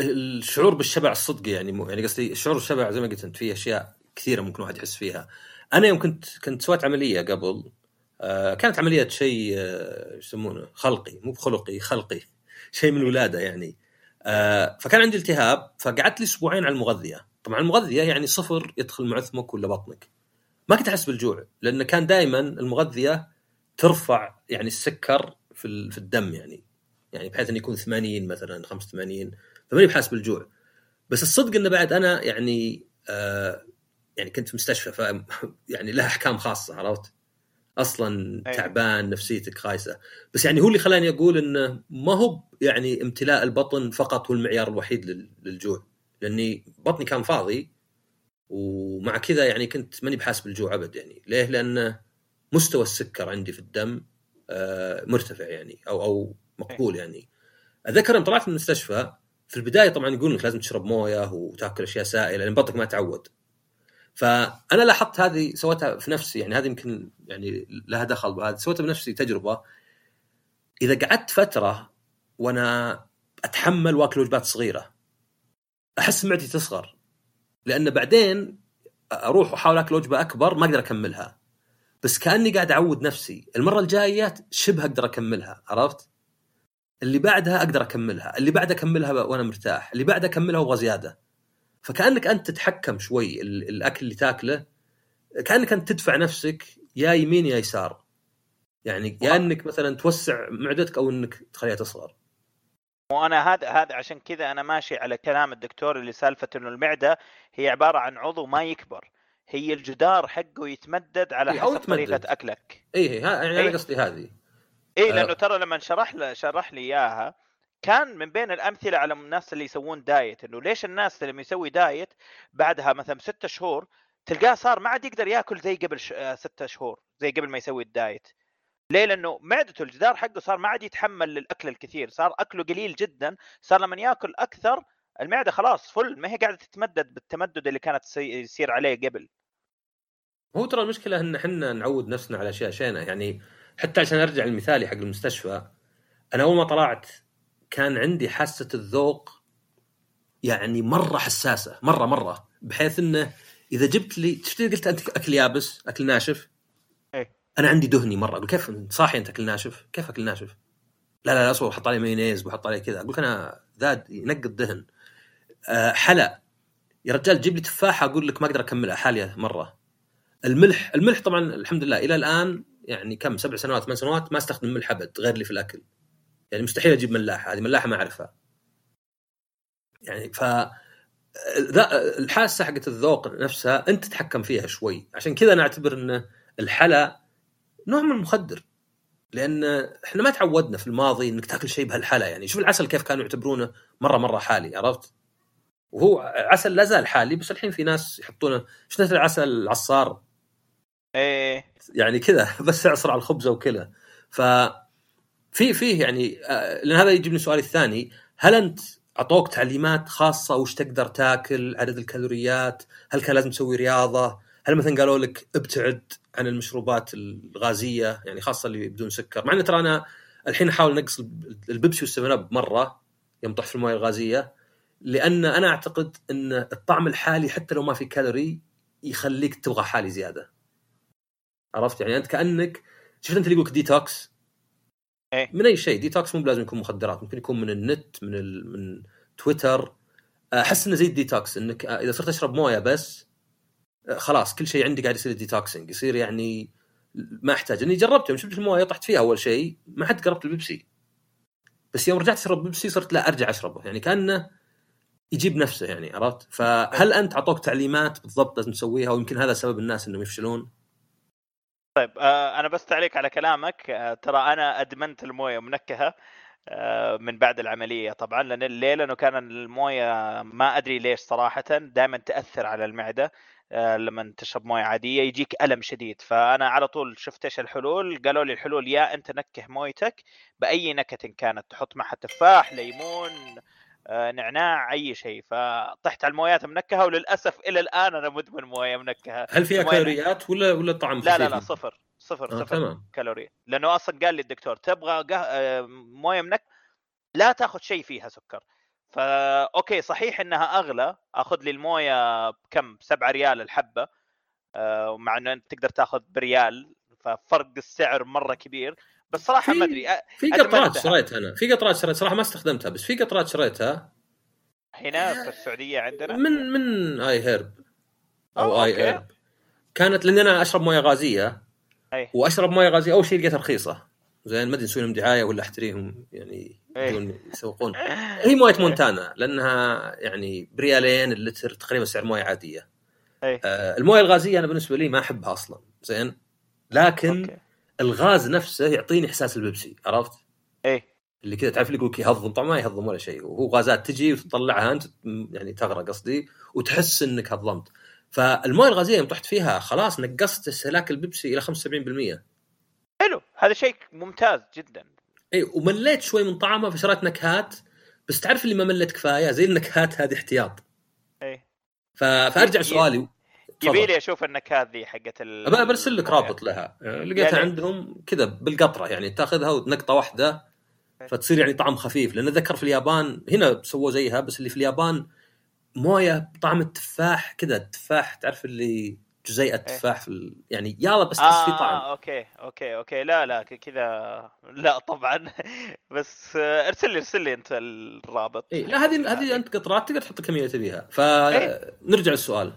الشعور بالشبع الصدقي يعني يعني قصدي الشعور بالشبع زي ما قلت أنت في أشياء كثيرة ممكن واحد يحس فيها. أنا يوم كنت كنت سويت عملية قبل آه كانت عملية شيء آه يسمونه خلقي مو بخلقي خلقي. شيء من الولادة يعني. آه فكان عندي التهاب فقعدت لي أسبوعين على المغذية. طبعا المغذية يعني صفر يدخل معثمك ولا بطنك. ما كنت أحس بالجوع لأن كان دائما المغذية ترفع يعني السكر في في الدم يعني. يعني بحيث إنه يكون 80 مثلا 85 فماني بحاس بالجوع. بس الصدق إنه بعد أنا يعني آه يعني كنت في مستشفى ف يعني لها أحكام خاصة عرفت؟ أصلا أيه. تعبان نفسيتك خايسة. بس يعني هو اللي خلاني أقول إنه ما هو يعني امتلاء البطن فقط هو المعيار الوحيد للجوع. لأني بطني كان فاضي ومع كذا يعني كنت ماني بحاس بالجوع أبد يعني. ليه؟ لأن مستوى السكر عندي في الدم آه مرتفع يعني أو أو مقبول يعني. اتذكر يوم طلعت من المستشفى في البداية طبعا يقول لك لازم تشرب موية وتاكل أشياء سائلة لأن بطنك ما تعود. فأنا لاحظت هذه سويتها في نفسي يعني هذه يمكن يعني لها دخل بهذا سويتها بنفسي تجربة. إذا قعدت فترة وأنا أتحمل واكل وجبات صغيرة أحس معدتي تصغر. لأن بعدين أروح واحاول أكل وجبة أكبر ما أقدر أكملها. بس كأني قاعد أعود نفسي. المرة الجاية شبه أقدر أكملها عرفت؟ اللي بعدها أقدر أكملها. اللي بعدها أكملها وأنا مرتاح. اللي بعدها أكملها وأبغى زيادة. فكأنك أنت تتحكم شوي الأكل اللي تاكله كأنك أنت تدفع نفسك يا يمين يا يسار. يعني يا إنك مثلا توسع معدتك أو إنك تخليها تصغر. وأنا هذا هذا عشان كذا أنا ماشي على كلام الدكتور اللي سالفة إنه المعدة هي عبارة عن عضو ما يكبر. هي الجدار حقه يتمدد على إيه، حسب طريقة أكلك. اي يعني أنا إيه؟ قصدي هذه. اي لأنه ترى لما شرح شرح لي إياها كان من بين الأمثلة على الناس اللي يسوون diet إنه ليش الناس لما يسوي diet بعدها مثلا ستة شهور تلقاه صار ما عاد يقدر ياكل زي قبل. آه، ستة شهور زي قبل ما يسوي ال diet ليه؟ لأنه معدته الجدار حقه صار ما عاد يتحمل للأكل الكثير، صار أكله قليل جدا، صار لما ياكل أكثر المعدة خلاص full ما هي قاعدة تتمدد بالتمدد اللي كانت يصير عليه قبل. هو ترى المشكلة إن إحنا نعود نفسنا على أشياء شينة يعني حتى عشان أرجع المثالي حق المستشفى أنا أول ما طلعت كان عندي حاسة الذوق يعني مرة حساسة مرة مرة. بحيث إنه إذا جبت لي شفت قلت أنت أكل يابس أكل ناشف؟ إيه. أنا عندي دهني مرة. أقول كيف صاحي أنت أكل ناشف؟ كيف أكل ناشف؟ لا لا لا أصبر حط عليه مايونيز وحط عليه كذا. أقول أنا ذاد ينقط دهن أه حلا. يا رجال جيب لي تفاحة أقول لك ما أقدر أكملها. حالية مرة. الملح الملح طبعا الحمد لله إلى الآن يعني كم سبع سنوات ثمان سنوات ما استخدم ملح أبد غير لي في الأكل. يعني مستحيل أجيب ملاحة هذه ملاحة ما أعرفها. يعني ف الحاسة حقت الذوق نفسها أنت تتحكم فيها شوي. عشان كذا أنا أعتبر إن الحلا نوع من المخدر. لأن إحنا ما تعودنا في الماضي إنك تأكل شيء بهالحلا يعني شوف العسل كيف كانوا يعتبرونه مرة مرة حالي عرفت؟ وهو عسل لا زال حالي بس الحين في ناس يحطونه. شفت العسل العصار؟ إيه. يعني كذا بس اعصر على الخبزة وكذا. ف في فيه يعني آه، لأن هذا يجيبني سؤالي الثاني. هل أنت أعطوك تعليمات خاصة؟ وش تقدر تاكل؟ عدد الكالوريات؟ هل كان لازم تسوي رياضة؟ هل مثلا قالوا لك ابتعد عن المشروبات الغازية؟ يعني خاصة اللي بدون سكر. مع إن ترى أنا الحين أحاول انقص البيبسي والسفن أب مرة يوم طحت في الموية الغازية لأن أنا أعتقد إن الطعم الحالي حتى لو ما في كالوري يخليك تبغى حالي زيادة. عرفت؟ يعني أنت كأنك شفت أنت اللي يقولك ديتوكس؟ إيه؟ من أي شيء ديتوكس مو بلازم يكون مخدرات ممكن يكون من النت من ال... من تويتر. أحس إنه زي الديتوكس إنك إذا صرت أشرب موية بس خلاص كل شيء عندي قاعد يصير detoxing يصير يعني ما أحتاج. إني جربت يوم شفت الموية طحت فيها أول شيء ما حد قربت البيبسي. بس يوم رجعت أشرب بيبسي صرت لا أرجع أشربه يعني كأنه يجيب نفسه يعني عرفت؟ فهل أنت أعطوك تعليمات بالضبط لازم تسويها ويمكن هذا سبب الناس إنهم يفشلون؟ طيب آه أنا بس تعليق على كلامك. آه ترى أنا أدمنت الموية منكهة آه من بعد العملية طبعا لأن ليه لأنه كان الموية ما أدري ليش صراحة دائما تأثر على المعدة لما تشرب موية عادية يجيك ألم شديد. فأنا على طول شفت إيش الحلول قالوا لي الحلول يا أنت نكه مويتك بأي نكهة كانت تحط معها تفاح ليمون نعناع أي شيء. فطحت على المويات منكهة وللأسف إلى الآن أنا مدمن موية منكهة. هل فيها كالوريات ولا ولا طعم لا لا لا صفر صفر آه صفر تمام. كالوري لأنه أصلا قال لي الدكتور تبغى قه... آه، موية منك؟ لا تاخذ شيء فيها سكر. ف okay صحيح إنها أغلى. أخذ لي الموية بكم؟ 7 ريال الحبة. آه، مع إنه أنت تقدر تاخذ بريال ففرق السعر مرة كبير. بس صراحة ما أدري في قطرات. شريتها أنا في قطرات شريتها صراحة ما استخدمتها بس في قطرات شريتها هنا في السعودية عندنا من من اي هيرب أو اي أوكي. هيرب كانت لأن أنا أشرب موية غازية أي. وأشرب موية غازية أول شيء لقيتها رخيصة زين ما أدري نسوي لهم دعاية ولا أحتريهم يعني إيه. بدون يسوقون هي موية مونتانا لأنها يعني بريالين اللتر تقريبا سعر موية عادية أي. آه الموية الغازية أنا بالنسبة لي ما أحبها أصلا زين لكن okay الغاز نفسه يعطيني إحساس البيبسي عرفت؟ إيه. اللي كذا تعرف اللي يقول لك يهضم طبعا ما يهضم ولا شيء وهو غازات تجي وتطلعها أنت يعني تغرق قصدي وتحس إنك هضمت. فالموية الغازية يوم طحت فيها خلاص نقصت استهلاك البيبسي إلى 75% حلو. هذا شيء ممتاز جدا. اي ومليت شوي من طعمه فشريت نكهات بس تعرف اللي ما مليت كفاية؟ زي النكهات هذه احتياط. ف... فأرجع ي- سؤالي. يبي لي أشوف النكهات ذي حقت ال برسل لك رابط لها. لقيتها يعني- عندهم كذا بالقطرة يعني تاخذها ونقطة واحدة فتصير يعني طعم خفيف. لأن ذكر في اليابان هنا سووا زيها بس اللي في اليابان موية بطعم التفاح كذا التفاح تعرف اللي جزيئة تفاح في ال... يعني يلا بس تحس في طعم. آه okay okay okay. لا لا كذا. لا طبعا. بس آه، ارسل لي ارسل لي أنت الرابط. اي لا هذه هذه أنت قطرات تقدر تحط الكميه اللي تبيها. إيه. فنرجع للسؤال.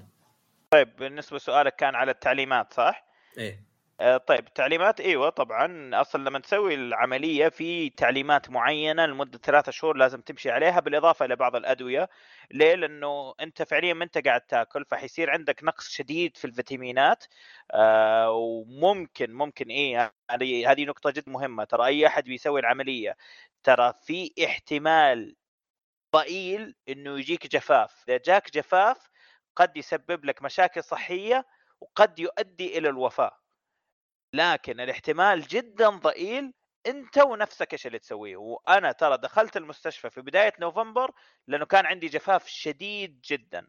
طيب بالنسبة لسؤالك كان على التعليمات صح؟ إيه. آه، طيب التعليمات إيوه طبعا. أصلا لما تسوي العملية في تعليمات معينة لمدة ثلاثة شهور لازم تمشي عليها بالإضافة إلى بعض الأدوية. ليه؟ لأنه أنت فعليا ما أنت قاعد تأكل فحيصير عندك نقص شديد في الفيتامينات. آه وممكن ممكن إيه هذه هذه نقطة جدا مهمة. ترى أي أحد بيسوي العملية ترى في احتمال ضئيل إنه يجيك جفاف. إذا جاك جفاف قد يسبب لك مشاكل صحية وقد يؤدي إلى الوفاة. لكن الاحتمال جدا ضئيل أنت ونفسك إيش اللي تسويه. وأنا ترى دخلت المستشفى في بداية نوفمبر لأنه كان عندي جفاف شديد جدا.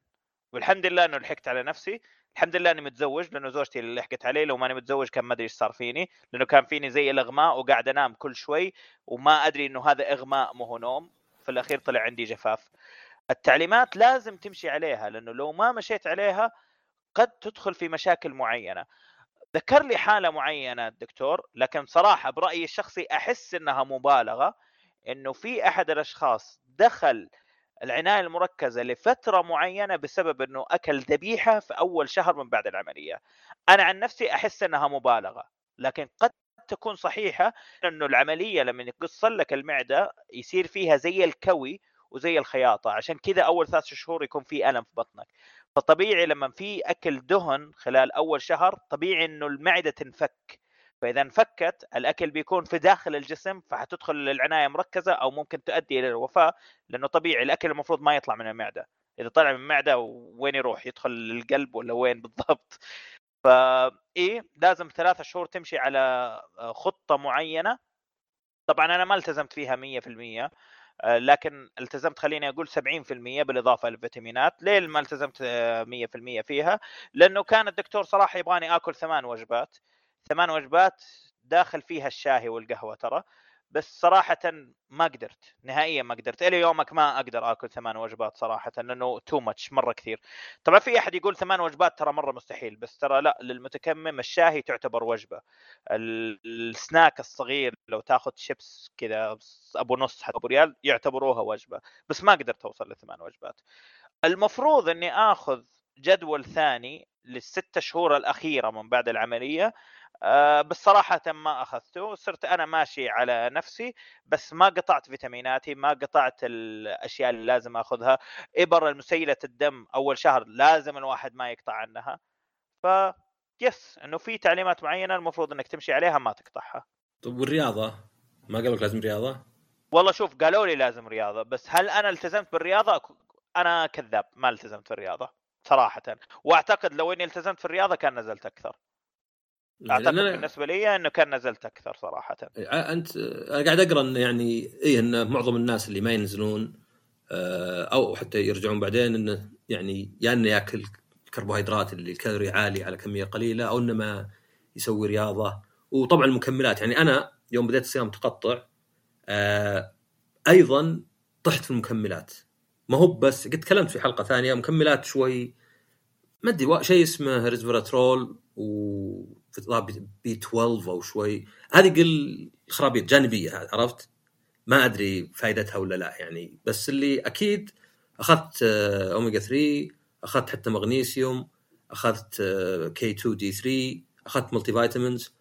والحمد لله إنه لحقت على نفسي. الحمد لله إني متزوج لأنه زوجتي اللي لحقت علي لو ماني متزوج كان ما أدري إيش صار فيني. لأنه كان فيني زي الإغماء وقاعد أنام كل شوي وما أدري إنه هذا إغماء مو هو نوم. في الأخير طلع عندي جفاف. التعليمات لازم تمشي عليها لأنه لو ما مشيت عليها قد تدخل في مشاكل معينة ذكر لي حالة معينة الدكتور لكن صراحة برأيي الشخصي أحس إنها مبالغة إنه في أحد الأشخاص دخل العناية المركزة لفترة معينة بسبب إنه أكل ذبيحة في أول شهر من بعد العملية. أنا عن نفسي أحس إنها مبالغة لكن قد تكون صحيحة إنه العملية لما يقص لك المعدة يصير فيها زي الكوي وزي الخياطة عشان كذا أول ثلاث شهور يكون في ألم في بطنك. فطبيعي لما في أكل دهن خلال أول شهر طبيعي إنه المعدة تنفك. فإذا انفكت الأكل بيكون في داخل الجسم فحتدخل للعناية مركزة أو ممكن تؤدي إلى الوفاة لأنه طبيعي الأكل المفروض ما يطلع من المعدة. إذا طلع من المعدة وين يروح؟ يدخل للقلب ولا وين بالضبط؟ فاي لازم ثلاثة شهور تمشي على خطة معينة. طبعا أنا ما التزمت فيها 100% آه، لكن التزمت خليني أقول 70% بالإضافة للفيتامينات، ليه ما التزمت 100% فيها؟ لأنه كان الدكتور صراحة يبغاني آكل ثمان وجبات، ثمان وجبات داخل فيها الشاهي والقهوة ترى، بس صراحة ما قدرت نهائيا ما قدرت. إلى يومك ما أقدر آكل ثمان وجبات صراحة لأنه تو ماتش مرة كثير. طبعا في أحد يقول ثمان وجبات ترى مرة مستحيل بس ترى لا للمتكمم الشاهي تعتبر وجبة. السناك الصغير لو تاخذ شيبس كذا أبو نص حتى أبو ريال يعتبروها وجبة. بس ما قدرت أوصل لثمان وجبات. المفروض إني آخذ جدول ثاني للست شهور الأخيرة من بعد العملية. بس صراحة ما أخذته صرت أنا ماشي على نفسي بس ما قطعت فيتاميناتي ما قطعت الأشياء اللي لازم أخذها إبر المسيلة الدم أول شهر لازم الواحد ما يقطع عنها ف يس إنه في تعليمات معينة المفروض إنك تمشي عليها ما تقطعها. طيب والرياضة؟ ما قالوا لك لازم رياضة؟ والله شوف قالوا لي لازم رياضة بس هل أنا التزمت بالرياضة؟ أنا كذاب ما التزمت في الرياضه صراحة وأعتقد لو إني التزمت في الرياضه كان نزلت أكثر. أعتقد أنا... بالنسبة لي إنه كان نزلت أكثر صراحة. أنت أنا قاعد أقرأ انه يعني اي إن معظم الناس اللي ما ينزلون آه، أو حتى يرجعون بعدين إنه يعني يا إنه ياكل الكربوهيدرات اللي الكالوري عالي على كمية قليلة أو إنه ما يسوي رياضة. وطبعا المكملات يعني أنا يوم بديت الصيام متقطع آه، أيضا طحت في المكملات. ما هو بس قد تكلمت في حلقة ثانية مكملات شوي ما أدري شيء اسمه ريزفيراترول و B 12 أو شوي. هذه قل خرابيط جانبية عرفت؟ ما أدري فائدتها ولا لا يعني. بس اللي أكيد أخذت آه، اوميجا 3 أخذت حتى مغنيسيوم أخذت K 2 D 3 أخذت multivitamins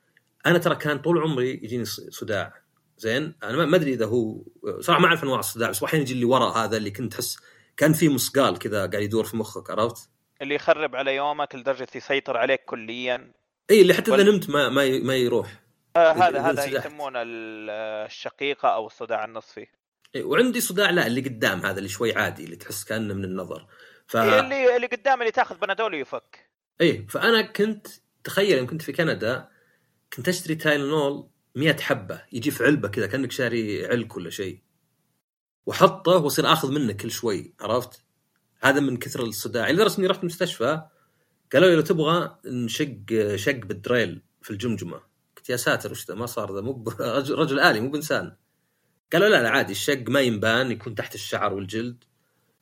أنا ترى كان طول عمري يجيني صداع. زين؟ أنا ما أدري إذا هو صراحة ما أعرف أنواع الصداع بس أحيانا يجي اللي ورا هذا اللي كنت تحس كان في مثقال كذا قاعد يدور في مخك عرفت؟ اللي يخرب على يومك لدرجة يسيطر عليك كليا. اي اللي حتى إذا نمت ما ما ما يروح. آه هذا هذا يسمونه الشقيقه أو الصداع النصفي. إيه وعندي صداع لا اللي قدام هذا اللي شوي عادي اللي تحس كأنه من النظر. ف... إيه اللي اللي قدام اللي تاخذ بنادول ويفك. اي فأنا كنت تخيل يوم كنت في كندا كنت أشتري تايلنول 100 حبة يجي في علبة كذا كأنك شاري علك ولا شيء. وأحطه وأصير آخذ منه كل شوي عرفت؟ هذا من كثر الصداع. لدرجة إني رحت المستشفى قالوا لي لو تبغى نشق شق بال drill في الجمجمة. قلت يا ساتر وش ما صار ذا. مو رجل آلي مو بإنسان. قالوا لا لا عادي الشق ما ينبان يكون تحت الشعر والجلد.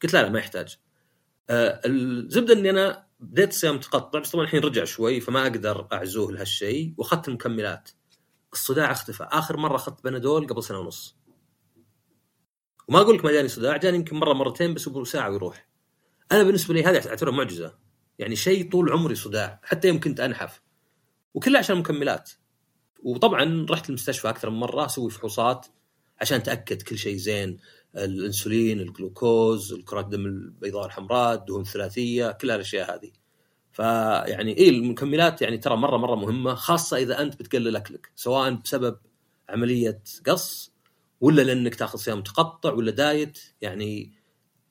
قلت لا لا ما يحتاج. آه الزبدة إني أنا بديت صيام متقطع بس طبعا الحين رجع شوي فما أقدر أعزوه لهالشيء وأخذت المكملات. الصداع اختفى. آخر مرة أخذت بنادول قبل سنة ونص. وما أقول لك ما جاني صداع جاني يمكن مرة مرتين بس ساعة ويروح. أنا بالنسبة لي هذه أعتبرها معجزة. يعني شيء طول عمري صداع حتى يوم كنت أنحف. وكله عشان المكملات وطبعا رحت المستشفى أكثر من مرة أسوي فحوصات عشان أتأكد كل شيء زين. الإنسولين الجلوكوز الكرات الدم البيضاء الحمراء الدهون الثلاثية كل الاشياء هذه. فيعني اي المكملات يعني ترى مرة مرة مهمة خاصة إذا أنت بتقلل أكلك سواء بسبب عملية قص ولا لأنك تاخذ صيام متقطع ولا دايت. يعني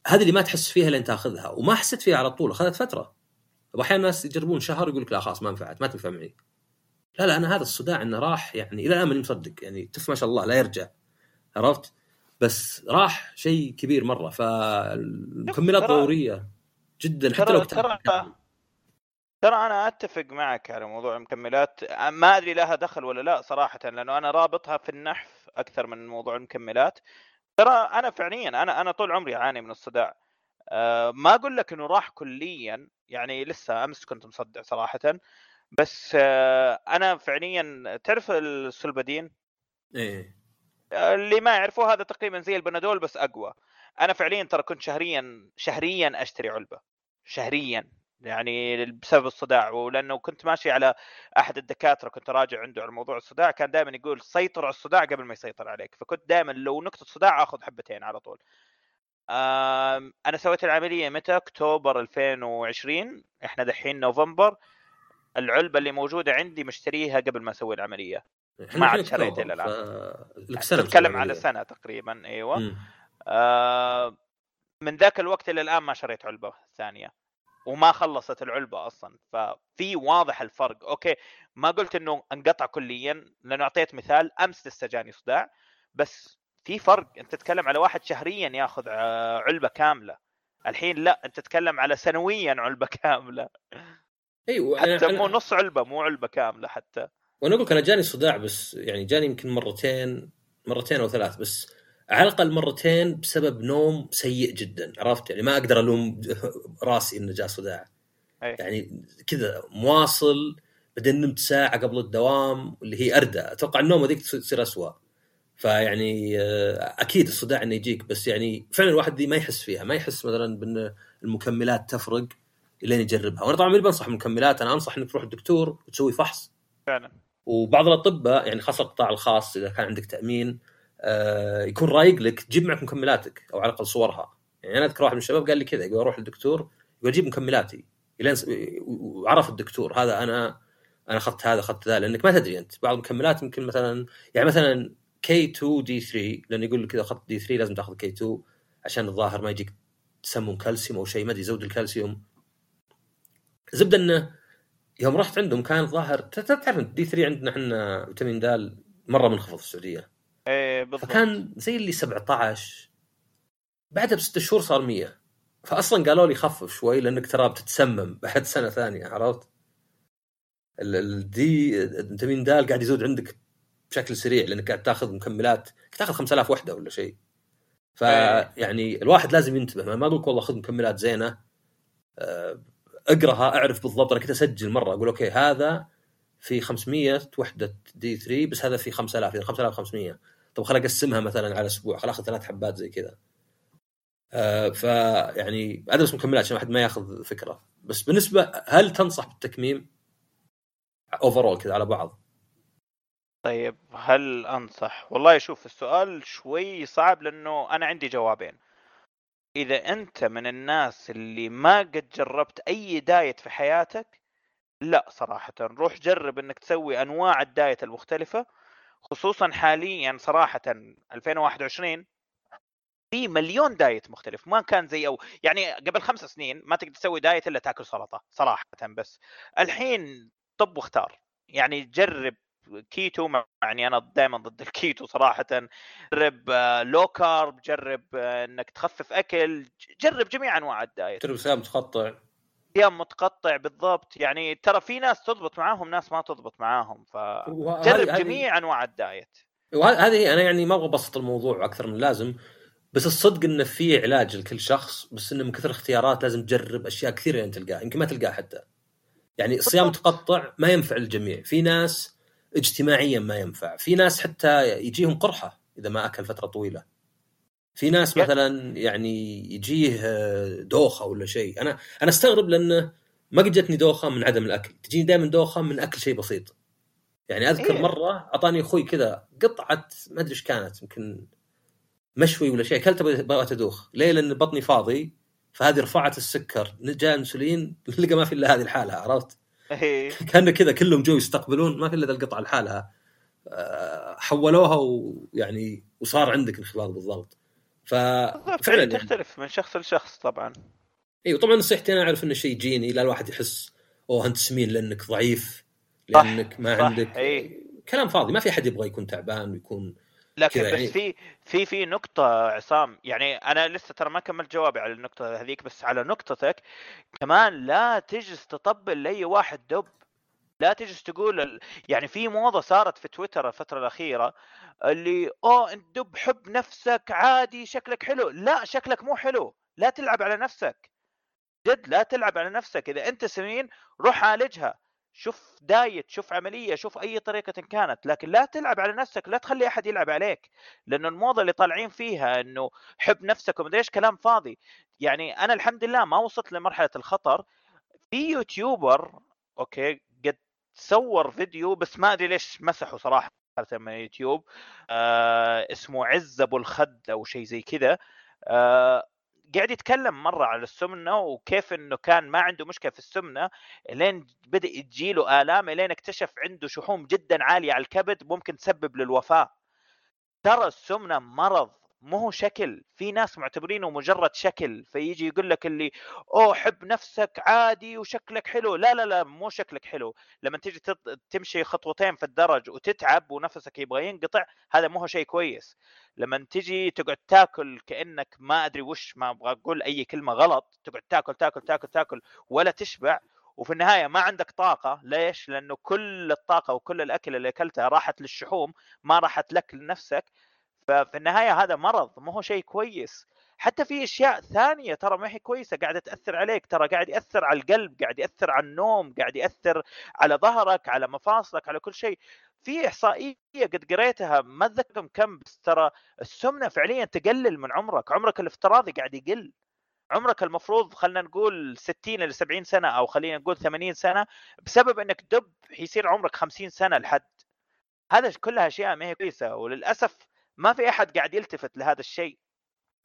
هذه اللي ما تحس فيها لين تاخذها وما حسيت فيها على طول أخذت فترة. واحيانا الناس يجربون شهر يقول لك لا خلاص ما نفعت ما تنفع معي. لا لا أنا هذا الصداع إنه راح يعني إلى الآن ماني مصدق يعني تف ما شاء الله لا يرجع عرفت؟ بس راح شيء كبير مرة فالمكملات ضروريه جدا حتى لو ترى ترى أنا أتفق معك على موضوع المكملات. ما أدري لها دخل ولا لا صراحة لأنه أنا رابطها في النحف أكثر من موضوع المكملات. ترى أنا فعليا أنا أنا طول عمري أعاني من الصداع. ما أقول لك إنه راح كليا يعني لسه أمس كنت مصدع صراحة بس أه أنا فعليا تعرف السلبدين إيه. اللي ما يعرفوه هذا تقريبا زي البنادول بس أقوى. أنا فعليا ترى كنت شهريا شهريا أشتري علبة. شهريا يعني بسبب الصداع. ولأنه كنت ماشي على أحد الدكاترة كنت راجع عنده على موضوع الصداع كان دائما يقول سيطر على الصداع قبل ما يسيطر عليك. فكنت دائما لو نقطة صداع آخذ حبتين على طول. أنا سويت العملية متى؟ أكتوبر 2020 إحنا دحين نوفمبر. العلبة اللي موجودة عندي مشتريها قبل ما أسوي العملية. ما عاد شريت إلا الآن. ف... تتكلم على سنة تقريبا أيوه. آه من ذاك الوقت إلى الآن ما شريت علبة ثانية. وما خلصت العلبة أصلا. ففي واضح الفرق. okay ما قلت إنه انقطع كليا. لأنه أعطيت مثال أمس لسه جاني صداع. بس في فرق. أنت تتكلم على واحد شهريا ياخذ علبة كاملة. الحين لا أنت تتكلم على سنويا علبة كاملة. أيوه حتى مو نص علبة مو علبة كاملة حتى. وأنا أقول أنا جاني صداع بس يعني جاني يمكن مرتين مرتين أو ثلاث بس. على الأقل مرتين بسبب نوم سيء جدا عرفت؟ يعني ما أقدر ألوم راسي إنه جاء صداع. أي. يعني كذا مواصل بعدين نمت ساعة قبل الدوام اللي هي اردى أتوقع النوم هذيك تصير اسوء فيعني آه، أكيد الصداع إنه يجيك بس يعني فعلا الواحد دي ما يحس فيها ما يحس مثلا بأن المكملات تفرق لين يجربها. وأنا طبعا ماني بنصح المكملات أنا أنصح إنك تروح الدكتور وتسوي فحص. فعلا. وبعض الأطباء يعني خاصة القطاع الخاص إذا كان عندك تأمين آه يكون رايق لك تجيب معك مكملاتك أو على الأقل صورها. يعني أنا أذكر واحد من الشباب قال لي كذا يقول أروح للدكتور يقول أجيب مكملاتي. لين وعرف الدكتور هذا أنا أنا أخذت هذا أخذت ذا لأنك ما تدري أنت. بعض المكملات يمكن مثلا يعني مثلا K 2 D 3 لأنه يقول لك إذا أخذت D 3 لازم تأخذ K 2 عشان الظاهر ما يجيك تسمم كالسيوم أو شيء ما أدري يزود الكالسيوم. زبده إنه يوم رحت عندهم كان الظاهر تعرف D 3 عندنا إحنا فيتامين د مرة منخفض في السعودية. إيه بالضبط. فكان زي اللي 17 بعدها بست شهور صار 100 فاصلا قالوا لي خفف شوي لأنك ترى بتتسمم بعد سنة ثانية عرفت؟ ال D فيتامين د قاعد يزود عندك بشكل سريع لأنك قاعد تاخذ مكملات تاخذ 5000 وحدة ولا شيء. فيعني الواحد لازم ينتبه ما أقول والله خذ مكملات زينة آه، أقرأها أعرف بالضبط أنا كنت أسجل مرة أقول okay هذا في 500 وحدة D 3 بس هذا في 5000 يعني 5500 طب خل أقسمها مثلا على أسبوع خل أخذ ثلاث حبات زي كذا. آه فيعني هذا بس مكملات عشان واحد ما ياخذ فكرة. بس بالنسبة هل تنصح بالتكميم؟ overall كذا على بعض. طيب هل أنصح؟ والله شوف السؤال شوي صعب لأنه أنا عندي جوابين. إذا أنت من الناس اللي ما قد جربت أي diet في حياتك لا صراحة روح جرب إنك تسوي أنواع ال diet المختلفة خصوصا حاليا صراحة 2021 في مليون diet مختلف ما كان زي أو يعني قبل خمس سنين ما تقدر تسوي diet إلا تاكل سلطة صراحة بس الحين طب واختار يعني جرب كيتو يعني أنا دائما ضد الكيتو صراحة. جرب low carb جرب إنك تخفف أكل. جرب جميع أنواع ال diet. جرب صيام متقطع. صيام متقطع بالضبط. يعني ترى في ناس تضبط معاهم ناس ما تضبط معاهم. فجرب جميع أنواع ال diet. وهذه أنا يعني ما أبغى أبسط الموضوع أكثر من لازم بس الصدق إنه في علاج لكل شخص بس إنه من كثر اختيارات لازم تجرب أشياء كثيرة لين تلقاها. يمكن ما تلقاه حتى. يعني الصيام متقطع ما ينفع للجميع. في ناس اجتماعيا ما ينفع. في ناس حتى يجيهم قرحة إذا ما أكل فترة طويلة. في ناس مثلا يعني يجيه دوخة ولا شيء. أنا أنا أستغرب لأنه ما قد جتني دوخة من عدم الأكل. تجيني دائما دوخة من أكل شيء بسيط. يعني أذكر إيه؟ مرة أعطاني أخوي كذا قطعة ما أدري إيش كانت يمكن مشوي ولا شيء. اكلته بغيت أدوخ. ليه؟ لأن بطني فاضي فهذه رفعت السكر. جاء انسولين لقى ما في إلا هذه الحالة عرفت؟ إيه. كان كذا كلهم جو يستقبلون ما في إلا القطعة لحالها آه، حولوها ويعني وصار عندك انخفاض بالضغط ففعلا تختلف من شخص لشخص طبعا إيوه طبعا نصيحتي أنا أعرف إنه شيء جيني لا الواحد يحس أوه أنت سمين لأنك ضعيف لأنك ما صح عندك أي. كلام فاضي ما في أحد يبغى يكون تعبان ويكون لكن بس يعني... في في في نقطة عصام يعني أنا لسه ترى ما كملت جوابي على النقطة هذيك بس على نقطتك كمان لا تجلس تطبل لأي واحد دب لا تجلس تقول. يعني في موضة صارت في تويتر الفترة الأخيرة اللي أوه أنت دب حب نفسك عادي شكلك حلو. لا شكلك مو حلو. لا تلعب على نفسك. جد لا تلعب على نفسك. إذا أنت سمين روح عالجها. شوف diet شوف عملية شوف أي طريقة كانت لكن لا تلعب على نفسك لا تخلي أحد يلعب عليك لأنه الموضة اللي طالعين فيها إنه حب نفسك ومدري إيش كلام فاضي. يعني أنا الحمد لله ما وصلت لمرحلة الخطر. في YouTuber okay قد صور فيديو بس ما أدري ليش مسحوا صراحة من يوتيوب. آه اسمه عز أبو الخد أو شيء زي كذا. آه قاعد يتكلم مرة على السمنة وكيف إنه كان ما عنده مشكلة في السمنة لين بدأ تجيله آلام لين اكتشف عنده شحوم جدا عالية على الكبد ممكن تسبب للوفاه ترى السمنة مرض. مو هو شكل في ناس معتبرينه مجرد شكل فيجي يقول لك اللي أوه حب نفسك عادي وشكلك حلو. لا لا لا مو شكلك حلو. لما تيجي تمشي خطوتين في الدرج وتتعب ونفسك يبغى ينقطع هذا مو هو شيء كويس. لما تيجي تقعد تاكل كأنك ما أدري وش ما أبغى أقول أي كلمة غلط تقعد تاكل تاكل تاكل تاكل ولا تشبع وفي النهاية ما عندك طاقة. ليش؟ لأنه كل الطاقة وكل الأكل اللي اكلتها راحت للشحوم ما راحت لك لنفسك. ففي النهاية هذا مرض ما هو شيء كويس. حتى في أشياء ثانية ترى ما هي كويسة قاعدة تأثر عليك ترى قاعد يأثر على القلب قاعد يأثر على النوم قاعد يأثر على ظهرك على مفاصلك على كل شيء. في إحصائية قد قريتها ما أتذكر كم بس ترى السمنة فعليا تقلل من عمرك عمرك الافتراضي قاعد يقل. عمرك المفروض خلينا نقول 60 ل 70 سنة أو خلينا نقول 80 سنة بسبب إنك دب حيصير عمرك 50 سنة لحد. هذا كلها أشياء ما هي كويسة وللأسف ما في أحد قاعد يلتفت لهذا الشيء.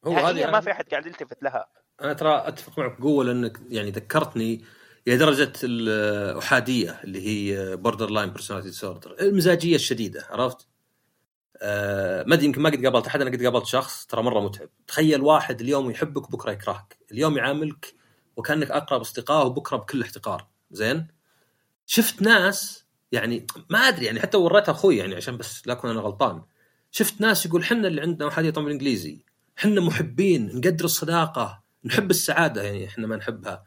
هو هذه ما في أحد قاعد يلتفت لها. أنا ترى أتفق معك بقوة لأنك يعني ذكرتني إلى درجة الحدية اللي هي borderline personality disorder المزاجية الشديدة عرفت؟ آه ما أدري يمكن ما قد قابلت أحد أنا قد قابلت شخص ترى مرة متعب. تخيل واحد اليوم يحبك وبكرة يكرهك. اليوم يعاملك وكأنك أقرب اصدقائه وبكرة بكل احتقار. زين؟ شفت ناس يعني ما أدري يعني حتى وريتها أخوي يعني عشان بس لا أكون أنا غلطان. شفت ناس يقول حنا اللي عندنا حدية طبعا بالانجليزي حنا محبين نقدر الصداقة نحب السعادة يعني إحنا ما نحبها.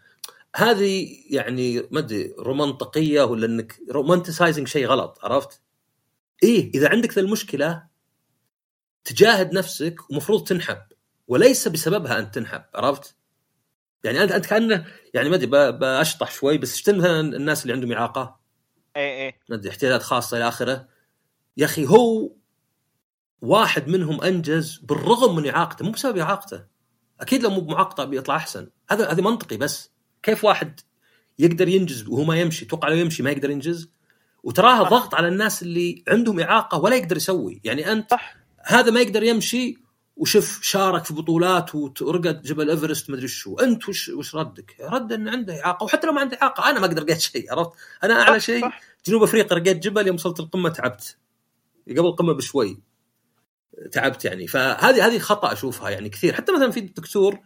هذه يعني ما أدري رومانطقية ولا إنك romanticizing شيء غلط عرفت؟ إيه إذا عندك ذا المشكلة تجاهد نفسك ومفروض تنحب وليس بسببها انت تنحب عرفت؟ يعني أنت أنت كأنه يعني ما أدري بشطح شوي بس شفت مثلا الناس اللي عندهم إعاقة؟ اي اي ما أدري احتياجات خاصة إلى آخره. يا أخي هو واحد منهم أنجز بالرغم من إعاقته مو بسبب إعاقته. أكيد لو مو بمعاقته بيطلع أحسن. هذا هذا منطقي بس. كيف واحد يقدر ينجز وهو ما يمشي؟ توقع لو يمشي ما يقدر ينجز؟ وتراها ضغط على الناس اللي عندهم إعاقة ولا يقدر يسوي. يعني أنت صح. هذا ما يقدر يمشي وشوف شارك في بطولات ورقد جبل إيفرست مدري شو. أنت وش وش ردك؟ رد إن عنده إعاقة. وحتى لو ما عنده إعاقة أنا ما أقدر رقيت شيء عرفت؟ أنا أعلى شيء جنوب أفريقيا رقيت جبل يوم وصلت القمة تعبت. قبل القمة بشوي. تعبت يعني. فهذه هذه خطأ أشوفها يعني كثير. حتى مثلا في دكتور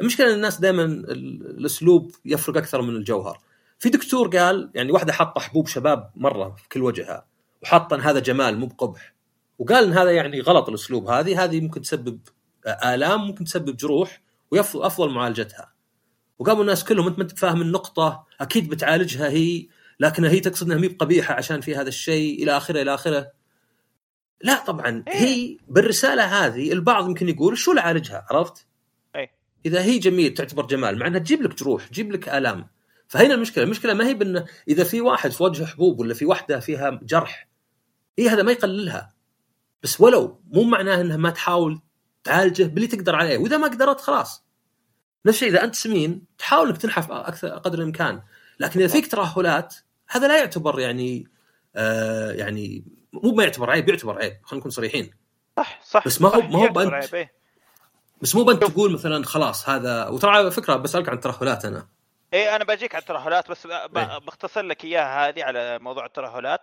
المشكلة الناس دائما الأسلوب يفرق أكثر من الجوهر. في دكتور قال يعني واحدة حاطة حبوب شباب مرة في كل وجهها وحاطة إن هذا جمال مو بقبح وقال إن هذا يعني غلط الأسلوب هذه. هذه ممكن تسبب آلام ممكن تسبب جروح وافضل معالجتها. وقاموا الناس كلهم أنت ما أنت فاهم النقطة أكيد بتعالجها هي لكن هي تقصد إنها مي بقبيحة عشان في هذا الشيء إلى آخره إلى آخره. لا طبعا إيه؟ هي بالرسالة هذه البعض يمكن يقول شو لعالجها عرفت؟ أي. إذا هي جميل تعتبر جمال مع إنها تجيب لك جروح تجيب لك آلام فهنا المشكلة المشكلة ما هي بأن إذا في واحد في وجهه حبوب ولا في واحدة فيها جرح هي هذا ما يقللها بس ولو مو معناه إنها ما تحاول تعالجه باللي تقدر عليه وإذا ما قدرت خلاص نفس الشيء إذا أنت سمين تحاول إنك تنحف أكثر قدر الإمكان لكن إذا فيك ترهلات هذا لا يعتبر يعني آه يعني مو ما يعتبر عيب يعتبر عيب خلينا نكون صريحين صح صح بس ما هو ما هو بنت إيه. بس مو بنت تقول مثلا خلاص هذا وترى على فكرة بسألك عن الترهلات أنا إيه أنا بجيك على الترهلات بس إيه؟ بختصر لك إياها هذه على موضوع الترهلات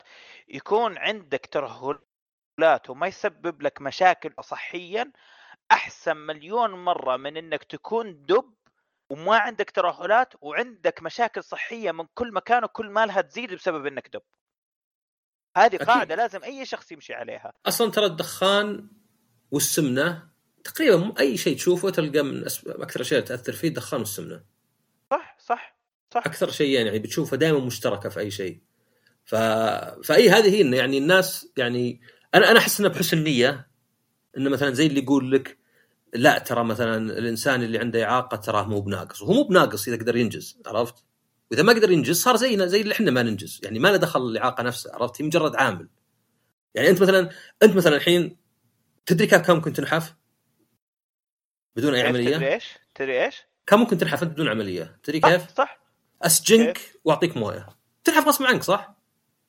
يكون عندك ترهلات وما يسبب لك مشاكل صحيا أحسن مليون مرة من إنك تكون دب وما عندك ترهلات وعندك مشاكل صحية من كل مكان وكل مالها تزيد بسبب إنك دب هذه قاعدة أكيد. لازم أي شخص يمشي عليها. أصلا ترى الدخان والسمنة تقريبا أي شيء تشوفه تلقى من أكثر الاشياء تأثر فيه الدخان والسمنة. صح صح صح. أكثر شيئين يعني بتشوفها دائما مشتركة في أي شيء. ف... فأي هذه هي يعني الناس يعني أنا أنا أحس إنه بحسن نية. إنه مثلا زي اللي يقول لك لا ترى مثلا الإنسان اللي عنده إعاقة تراه مو بناقص. وهو مو بناقص إذا قدر ينجز عرفت؟ واذا ما قدر ينجز صار زينا زي اللي إحنا ما ننجز يعني ما له دخل الاعاقه نفسها عرفت؟ هي مجرد عامل يعني أنت مثلا أنت مثلا الحين تدري كم ممكن تنحف؟ بدون أي عملية؟ تدري إيش؟ تدري إيش؟ كم ممكن تنحف أنت بدون عملية؟ تدري كيف؟ صح أسجنك وأعطيك موية تنحف غصب عنك صح؟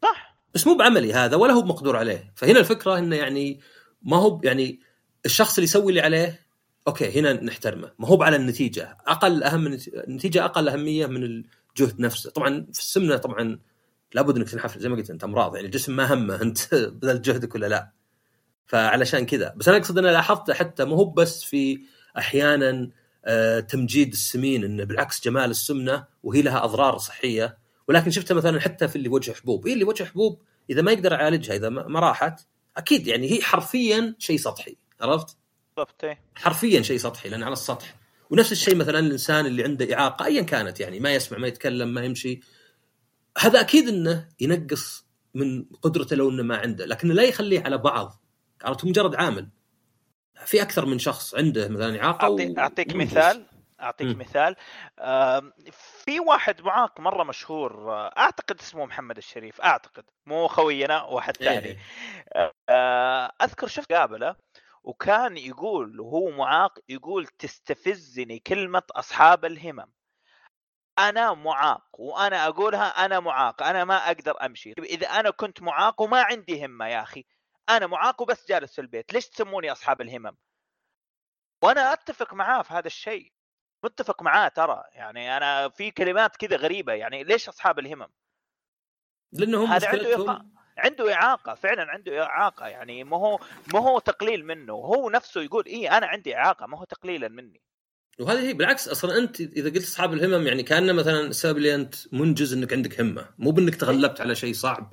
صح بس مو بعملي هذا ولا هو بمقدور عليه فهنا الفكرة إنه يعني ما هو يعني الشخص اللي يسوي اللي عليه أوكي هنا نحترمه ما هو على النتيجة أقل أهم النتيجه أقل أهمية من الجهد نفسه. طبعا في السمنة طبعا لابد إنك تنحف زي ما قلت أنت أمراض يعني الجسم ما همه أنت بذلت جهدك ولا لا. فعلشان كذا. بس أنا أقصد أنا لاحظت حتى مو هو بس في أحيانا آه، تمجيد السمين إنه بالعكس جمال السمنة وهي لها أضرار صحية. ولكن شفتها مثلا حتى في اللي وجه حبوب. هي اللي وجه حبوب؟ إذا ما يقدر يعالجها إذا ما راحت أكيد يعني هي حرفيا شيء سطحي. عرفت؟ بالضبط إيه. حرفيا شيء سطحي لأن على السطح. ونفس الشيء مثلا الإنسان اللي عنده إعاقة ايا كانت يعني ما يسمع ما يتكلم ما يمشي هذا أكيد إنه ينقص من قدرته لو إنه ما عنده لكن لا يخليه على بعض عرفت مجرد عامل. في أكثر من شخص عنده مثلا إعاقة أعطيك, أعطيك مثال أعطيك م. مثال. في واحد معاق مرة مشهور أعتقد اسمه محمد الشريف أعتقد مو خوينا واحد إيه، ثاني. إيه. أذكر شفت قابله. وكان يقول وهو معاق يقول تستفزني كلمة أصحاب الهمم. أنا معاق وأنا أقولها أنا معاق أنا ما أقدر أمشي. إذا أنا كنت معاق وما عندي همة يا أخي أنا معاق وبس جالس في البيت ليش تسموني أصحاب الهمم؟ وأنا أتفق معاه في هذا الشيء. متفق معاه ترى يعني أنا في كلمات كذا غريبة يعني ليش أصحاب الهمم؟ لانهم هذا عنده. عنده إعاقة فعلا عنده إعاقة يعني ما هو ما هو تقليل منه هو نفسه يقول اي أنا عندي إعاقة ما هو تقليلا مني. وهذه هي بالعكس أصلا أنت إذا قلت أصحاب الهمم يعني كأنه مثلا السبب اللي أنت منجز إنك عندك همة مو بإنك تغلبت على شيء صعب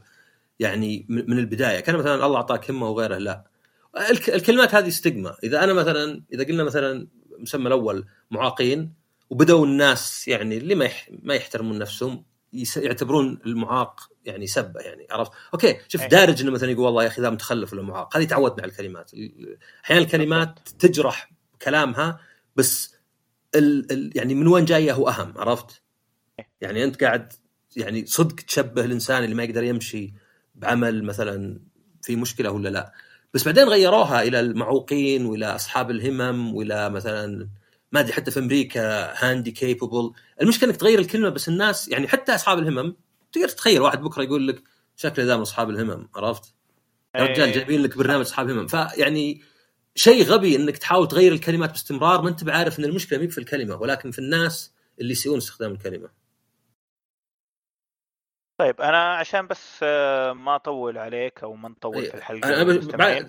يعني من البداية كان مثلا الله أعطاك همة وغيره لا. الكلمات هذه stigma إذا أنا مثلا إذا قلنا مثلا مسمى الأول معاقين وبدأوا الناس يعني اللي ما ما يحترمون نفسهم يعتبرون المعاق يعني سبة يعني عرفت؟ okay شوف دارج إنه مثلا يقول والله يا أخي ذا متخلف ولا معاق هذه تعودنا على الكلمات أحيانا الكلمات تجرح كلامها بس ال ال يعني من وين جاية هو أهم عرفت؟ يعني أنت قاعد يعني صدق تشبه الإنسان اللي ما يقدر يمشي بعمل مثلا في مشكلة ولا لا بس بعدين غيروها إلى المعوقين وإلى أصحاب الهمم وإلى مثلا ما أدري حتى في أمريكا handicapable المشكلة إنك تغير الكلمة بس الناس يعني حتى أصحاب الهمم تقدر تتخيل واحد بكرة يقول لك شكله ذا من أصحاب الهمم عرفت؟ يا رجال إيه. جايبين لك برنامج أصحاب همم فيعني شيء غبي إنك تحاول تغير الكلمات باستمرار ما أنت بعارف إن المشكلة مي في الكلمة ولكن في الناس اللي يسيئون استخدام الكلمة. طيب أنا عشان بس آه، ما أطول عليك أو ما نطول في الحلقة أنا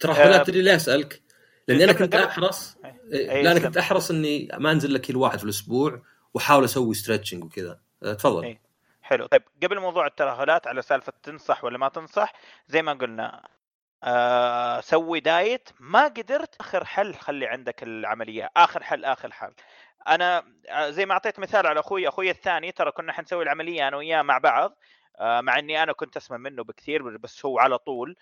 ترى آه تدري ليه اسالك؟ لأني أنا كنت أحرص إيه، لا أنا كنت أحرص إني ما أنزل لك كل واحد في الأسبوع وأحاول أسوي stretching وكذا. آه، تفضل. أي. حلو. طيب قبل موضوع الترهلات على سالفة تنصح ولا ما تنصح زي ما قلنا آه سوي دايت. ما قدرت آخر حل خلي عندك العملية. آخر حل آخر حل. أنا آه، زي ما أعطيت مثال على أخوي أخوي الثاني ترى كنا حنسوي العملية أنا وياه مع بعض آه مع إني أنا كنت أسمى منه بكثير بس هو على طول. آه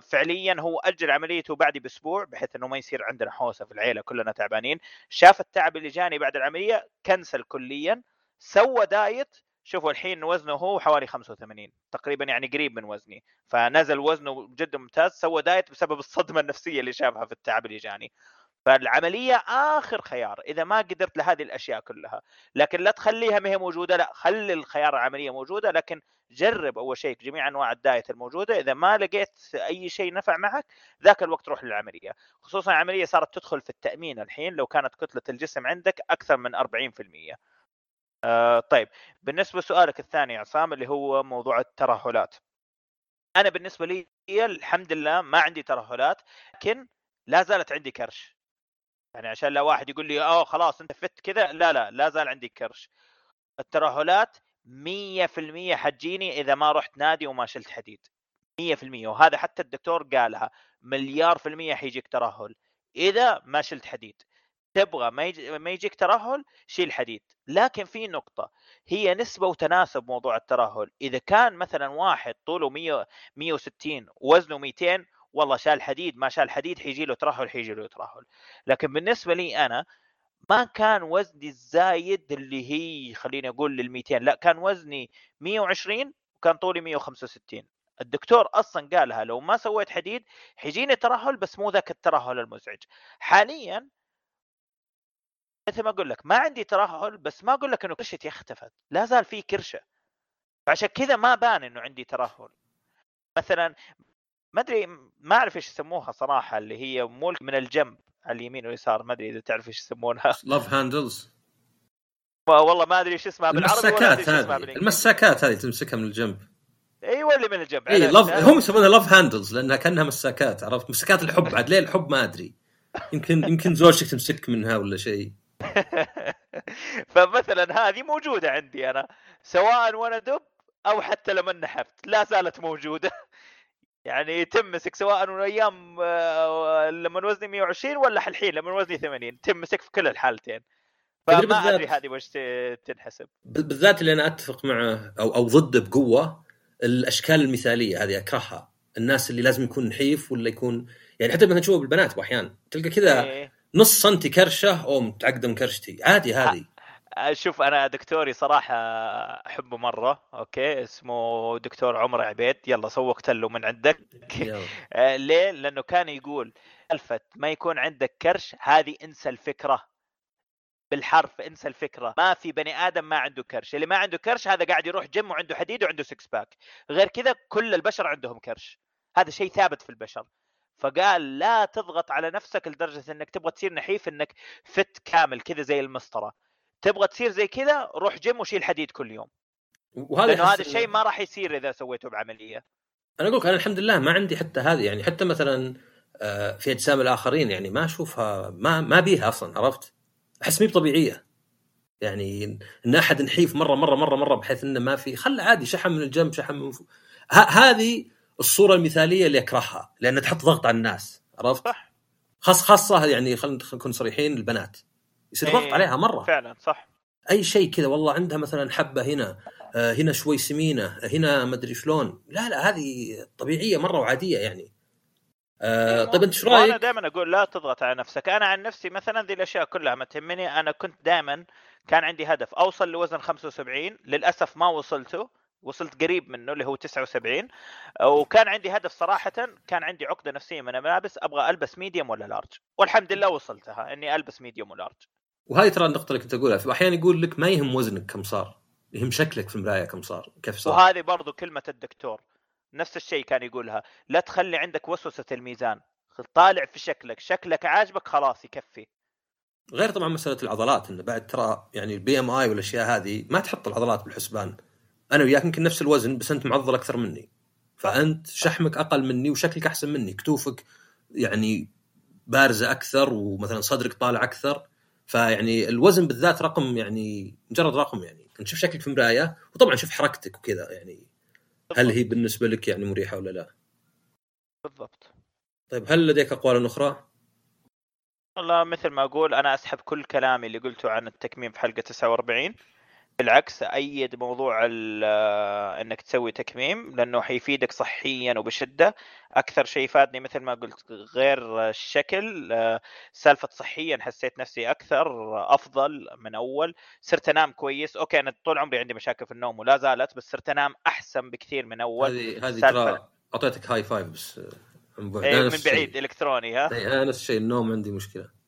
فعليا هو أجل عمليته بعد بأسبوع بحيث إنه ما يصير عندنا حوسة في العيلة كلنا تعبانين. شاف التعب اللي جاني بعد العملية كنسل كليا سوى دايت. شوفوا الحين وزنه هو حوالي 85 تقريبا يعني قريب من وزني. فنزل وزنه جدا ممتاز سوى دايت بسبب الصدمة النفسية اللي شافها في التعب اللي جاني. فالعملية آخر خيار إذا ما قدرت لهذه الأشياء كلها لكن لا تخليها ما هي موجودة لا خلي الخيار العملية موجودة لكن جرب أول شيء جميع أنواع الدايت الموجودة إذا ما لقيت أي شيء نفع معك ذاك الوقت روح للعملية. خصوصا العملية صارت تدخل في التأمين الحين لو كانت كتلة الجسم عندك أكثر من 40% آه طيب بالنسبة لسؤالك الثاني عصام اللي هو موضوع الترهلات. أنا بالنسبة لي الحمد لله ما عندي ترهلات لكن لا زالت عندي كرش. يعني عشان لا واحد يقول لي اوه خلاص أنت فت كذا. لا لا لا زال عندي كرش. الترهلات 100% حتجيني إذا ما رحت نادي وما شلت حديد. 100% وهذا حتى الدكتور قالها مليار في المية حيجيك ترهل. إذا ما شلت حديد. تبغى ما, يجي ما يجيك ترهل شيل حديد. لكن في نقطة هي نسبة وتناسب موضوع الترهل. إذا كان مثلا واحد طوله 100 160 ووزنه 200 والله شال حديد ما شال حديد حيجي له ترهل حيجي له ترهل لكن بالنسبة لي أنا ما كان وزني الزايد اللي هي خليني أقول لل 200 لا كان وزني 120 وكان طولي 165 الدكتور أصلا قالها لو ما سويت حديد حيجيني ترهل بس مو ذاك الترهل المزعج. حاليا مثل ما أقول لك ما عندي ترهل بس ما أقول لك إنه كرشتي اختفت. لا زال في كرشة. فعشان كذا ما بان إنه عندي ترهل. مثلا ما أدري ما أعرف إيش يسموها صراحة اللي هي ملك من الجنب على اليمين واليسار. ما أدري إذا تعرف إيش يسمونها. love handles والله ما أدري إيش اسمها بالعربي المساكات هذه. المساكات هذه تمسكها من الجنب. أيوه اللي من الجنب. اي love هم يسمونها love handles لأنها كأنها مساكات عرفت؟ مساكات الحب. عاد ليه الحب؟ ما أدري. يمكن يمكن زوجتك تمسك منها ولا شيء. فمثلا هذه موجودة عندي أنا سواء وأنا دب أو حتى لما نحفت. لا زالت موجودة. يعني تمسك سواء من أيام آه، لما وزني 120 ولا الحين لما وزني 80 تمسك في كل الحالتين. فما أدري هذه وش تنحسب. بالذات اللي أنا أتفق معه أو أو ضده بقوة الأشكال المثالية هذه أكرهها. الناس اللي لازم يكون نحيف ولا يكون يعني حتى مثلا تشوفه بالبنات واحيانا تلقى كذا إيه. نص سنتي كرشة أو متعقده من كرشتي. عادي هذه. شوف أنا دكتوري صراحة أحبه مرة okay؟ اسمه دكتور عمر عبيد. يلا سوقت له من عندك. آه، ليه؟ لأنه كان يقول الفت ما يكون عندك كرش هذه انسى الفكرة. بالحرف انسى الفكرة. ما في بني آدم ما عنده كرش. اللي ما عنده كرش هذا قاعد يروح جيم وعنده حديد وعنده six pack غير كذا كل البشر عندهم كرش. هذا شيء ثابت في البشر. فقال لا تضغط على نفسك لدرجة إنك تبغى تصير نحيف إنك فت كامل كذا زي المسطرة. تبغى تصير زي كذا روح جيم وشيل حديد كل يوم. وهذا لأنه هذا الشيء ما راح يصير إذا سويته بعملية. أنا أقول أنا الحمد لله ما عندي حتى هذه يعني حتى مثلا آه، في أجسام الآخرين يعني ما أشوفها ما ما بيها أصلا عرفت؟ أحس مي طبيعيه يعني إن أحد نحيف مرة مرة مرة مرة بحيث إنه ما في خله عادي شحم من الجنب شحم من فوق. هذه الصورة المثالية اللي أكرهها لأن تحط ضغط على الناس عرفت؟ صح. خاص خاصة يعني خلينا نكون صريحين البنات. يصير ضغط إيه، عليها مرة. فعلا صح. أي شيء كذا والله عندها مثلا حبة هنا آه هنا شوي سمينة هنا ما أدري شلون. لا لا هذه طبيعية مرة وعادية يعني. آه إيه، طيب أنت إيش رايك؟ أنا دائما أقول لا تضغط على نفسك، أنا عن نفسي مثلا ذي الأشياء كلها ما تهمني، أنا كنت دائما كان عندي هدف أوصل لوزن 75 للأسف ما وصلته وصلت قريب منه اللي هو 79 وكان عندي هدف صراحة كان عندي عقدة نفسية من الملابس أبغى ألبس medium ولا large والحمد لله وصلتها إني ألبس medium و large وهاي ترى النقطة اللي كنت أقولها. في أحيانا يقول لك ما يهم وزنك كم صار. يهم شكلك في المراية كم صار كيف صار. وهذه برضو كلمة الدكتور. نفس الشيء كان يقولها. لا تخلي عندك وسوسة الميزان. طالع في شكلك. شكلك عاجبك خلاص يكفي. غير طبعا مسألة العضلات انه بعد ترى يعني ال BMI والأشياء هذه ما تحط العضلات بالحسبان. أنا وياك يمكن نفس الوزن بس أنت معضل أكثر مني. فأنت شحمك أقل مني وشكلك أحسن مني. كتوفك يعني بارزة أكثر ومثلا صدرك طالع أكثر. فيعني الوزن بالذات رقم يعني مجرد رقم يعني انت شوف شكلك في مراية وطبعا شوف حركتك وكذا يعني هل هي بالنسبة لك يعني مريحة ولا لا؟ بالضبط طيب هل لديك أقوال أخرى؟ والله مثل ما أقول أنا أسحب كل كلامي اللي قلته عن التكميم في حلقة 49 بالعكس أيد موضوع إنك تسوي تكميم لأنه حيفيدك صحيا وبشدة. أكثر شيء فادني مثل ما قلت غير الشكل سالفة صحيا حسيت نفسي أكثر أفضل من أول. صرت أنام كويس. okay أنا طول عمري عندي مشاكل في النوم ولا زالت بس صرت أنام أحسن بكثير من أول. هذه هذه ترى أعطيتك high five بس من بعيد. إيه من بعيد إلكتروني ها؟ اي نفس الشيء النوم عندي مشكلة. إيه،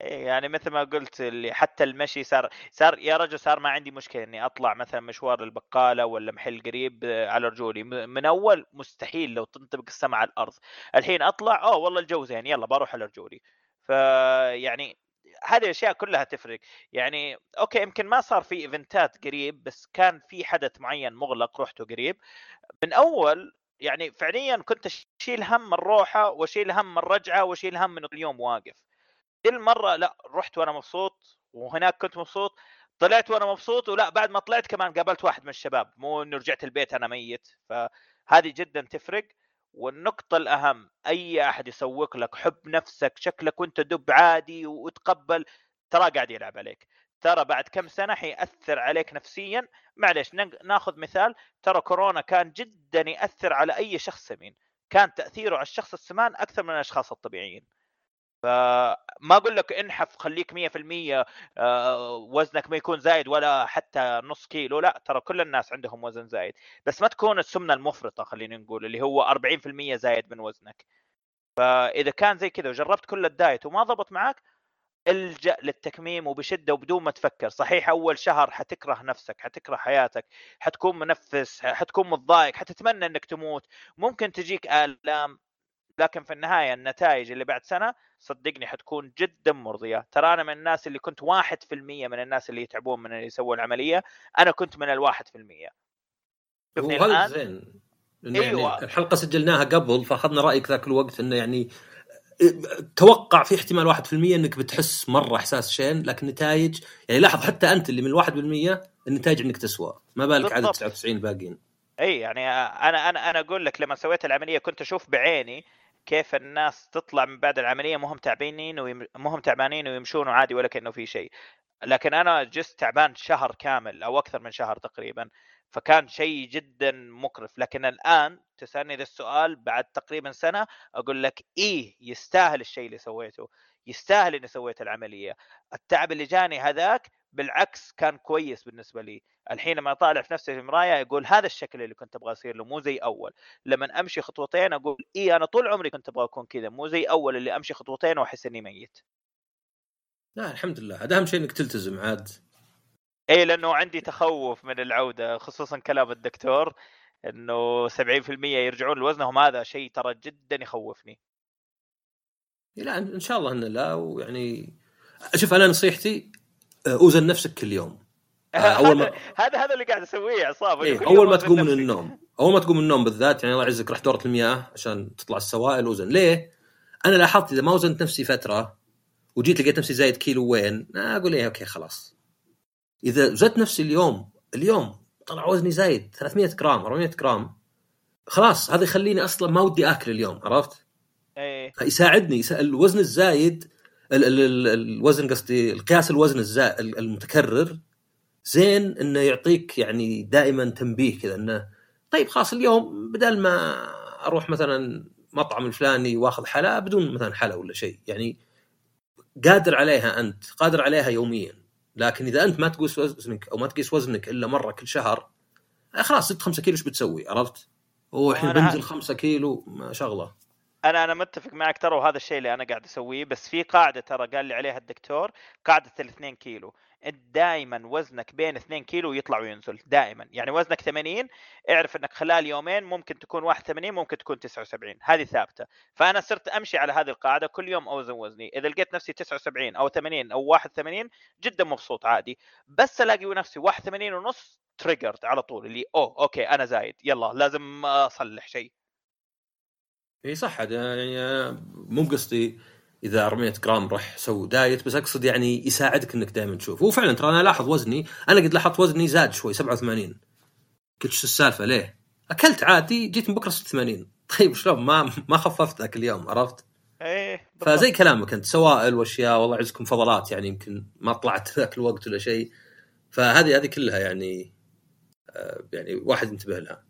يعني مثل ما قلت اللي حتى المشي صار صار يا رجل صار ما عندي مشكلة إني أطلع مثلا مشوار البقالة ولا محل قريب على رجولي. من أول مستحيل لو تنطبق السماء على الأرض. الحين أطلع أوه والله الجو زين يلا بروح على رجولي. فيعني هذه الأشياء كلها تفرق. يعني okay يمكن ما صار في event ات قريب بس كان في حدث معين مغلق رحته قريب. من أول يعني فعليا كنت أشيل هم الروحة وأشيل هم الرجعة وأشيل هم انه اليوم واقف. كل مره لا رحت وأنا مبسوط وهناك كنت مبسوط طلعت وأنا مبسوط ولا بعد ما طلعت كمان قابلت واحد من الشباب مو إنه رجعت البيت أنا ميت فهذه جدا تفرق. والنقطة الأهم أي أحد يسوق لك حب نفسك شكلك وأنت دب عادي وتقبل ترى قاعد يلعب عليك. ترى بعد كم سنة حيأثر عليك نفسيا. معلش ناخذ مثال ترى كورونا كان جدا يأثر على أي شخص سمين كان تأثيره على الشخص السمان أكثر من الأشخاص الطبيعيين. فما أقول لك انحف خليك 100% آه، وزنك ما يكون زايد ولا حتى نص كيلو لا ترى كل الناس عندهم وزن زايد. بس ما تكون السمنة المفرطة خلينا نقول اللي هو 40% زايد من وزنك. فإذا كان زي كذا وجربت كل الدايت وما ضبط معك ألجأ للتكميم وبشدة وبدون ما تفكر. صحيح أول شهر حتكره نفسك حتكره حياتك حتكون منفس حتكون متضايق حتتمنى إنك تموت. ممكن تجيك آلام. لكن في النهاية النتائج اللي بعد سنة صدقني حتكون جدا مرضية. ترى أنا من الناس اللي كنت واحد في المية من الناس اللي يتعبون من اللي يسوون العملية أنا كنت من الواحد في المية. شوفني الآن؟ زين. لأنه أيوة. يعني الحلقة سجلناها قبل فأخذنا رأيك ذاك الوقت إنه يعني توقع في احتمال 1% إنك بتحس مرة إحساس شين لكن نتائج يعني لاحظ حتى أنت اللي من 1% النتائج إنك تسوى. ما بالك عدد بالضبط. 99 الباقيين اي يعني أنا أنا أنا أقول لك لما سويت العملية كنت أشوف بعيني كيف الناس تطلع من بعد العملية مو هم تعبانين ويم... مو هم تعبانين ويمشون عادي ولا كأنه في شيء. لكن أنا just تعبان شهر كامل أو أكثر من شهر تقريبا فكان شيء جدا مقرف. لكن الآن تسألني ذا السؤال بعد تقريبا سنة أقول لك إيه يستاهل الشيء اللي سويته. يستاهل إني سويت العملية. التعب اللي جاني هذاك بالعكس كان كويس بالنسبة لي. الحين لما أطالع في نفسي في المرايه أقول هذا الشكل اللي كنت أبغى أصير له مو زي أول. لما أمشي خطوتين أقول إي أنا طول عمري كنت أبغى أكون كذا مو زي أول اللي أمشي خطوتين وأحس إني ميت. لا الحمد لله. هذا أهم شيء إنك تلتزم عاد. إي لأنه عندي تخوف من العودة خصوصا كلام الدكتور إنه 70% يرجعون لوزنهم. هذا شيء ترى جدا يخوفني. لا إن شاء الله إنه لا ويعني شوف أنا نصيحتي أوزن نفسك كل يوم. آه، أول ما- هذا هذا اللي قاعد أسويه عصام إيه أول ما تقوم من. النوم. أول ما تقوم من النوم بالذات يعني الله يعزك رح دورة المياه عشان تطلع السوائل وزن ليه؟ أنا لاحظت إذا ما وزنت نفسي فترة وجيت لقيت نفسي زايد كيلو وين أقول إيه okay خلاص. إذا زدت نفسي اليوم اليوم طلع وزني زايد 300 جرام 400 جرام. خلاص هذا يخليني أصلا ما ودي آكل اليوم عرفت؟ إيه. يساعدني يسا... الوزن الزايد ال... ال... ال... الوزن قصدي القياس الوزن الزا... المتكرر زين إنه يعطيك يعني دائما تنبيه كذا إنه طيب خلاص اليوم بدل ما أروح مثلا مطعم الفلاني وأخذ حلا بدون مثلا حلا ولا شيء يعني قادر عليها أنت قادر عليها يوميا لكن إذا أنت ما تقيس وزنك أو ما تقيس وزنك إلا مرة كل شهر خلاص زدت 5 كيلو إيش بتسوي عرفت؟ هو الحين بنزل 5 كيلو ما شغله أنا أنا متفق معك ترى وهذا الشيء اللي أنا قاعد أسويه. بس في قاعدة ترى قال لي عليها الدكتور قاعدة الاثنين كيلو. أنت دائما وزنك بين 2 كيلو يطلع وينزل دائما يعني وزنك 80 اعرف إنك خلال يومين ممكن تكون 81 ممكن تكون 79 هذه ثابتة. فأنا صرت أمشي على هذه القاعدة كل يوم أوزن وزني. إذا لقيت نفسي 79 أو 80 أو 81 جدا مبسوط عادي. بس ألاقي نفسي 81 ونص triggered على طول اللي oh okay أنا زايد. يلا لازم أصلح شيء. إي صح يعني مو بقصدي إذا 400 جرام راح سوي diet بس أقصد يعني يساعدك إنك دائما تشوف هو فعلا ترى أنا لاحظ وزني أنا قد لاحظت وزني زاد شوي 87 قلت شو السالفة ليه؟ أكلت عادي جيت من بكرة 86 طيب شلون ما ما خففت ذاك اليوم عرفت؟ إيه بالضبط. فزي كلامك أنت سوائل وأشياء والله يعزكم فضلات يعني يمكن ما طلعت ذاك الوقت ولا شيء فهذه هذه كلها يعني آه، يعني واحد ينتبه لها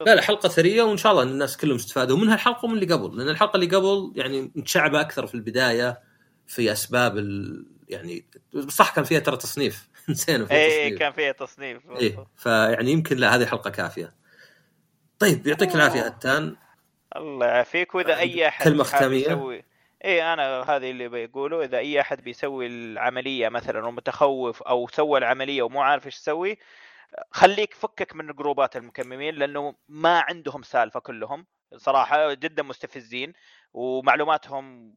لا لا حلقة ثرية وإن شاء الله الناس كلهم استفادوا منها الحلقة ومن اللي قبل لأن الحلقة اللي قبل يعني متشعبه أكثر في البداية في أسباب ال... يعني صح كان فيها ترى تصنيف. نسينا فيها تصنيف. كان فيها تصنيف. إيه فيعني يمكن لا هذه حلقة كافية. طيب يعطيك العافية هتان. الله يعافيك. وإذا أي أحد ختامية؟ يسوي إيه أنا هذه اللي بيقوله إذا أي أحد بيسوي العملية مثلا ومتخوف أو سوى العملية ومو عارف إيش يسوي خليك فكك من جروبات المكممين لأنه ما عندهم سالفة كلهم. صراحة جدا مستفزين ومعلوماتهم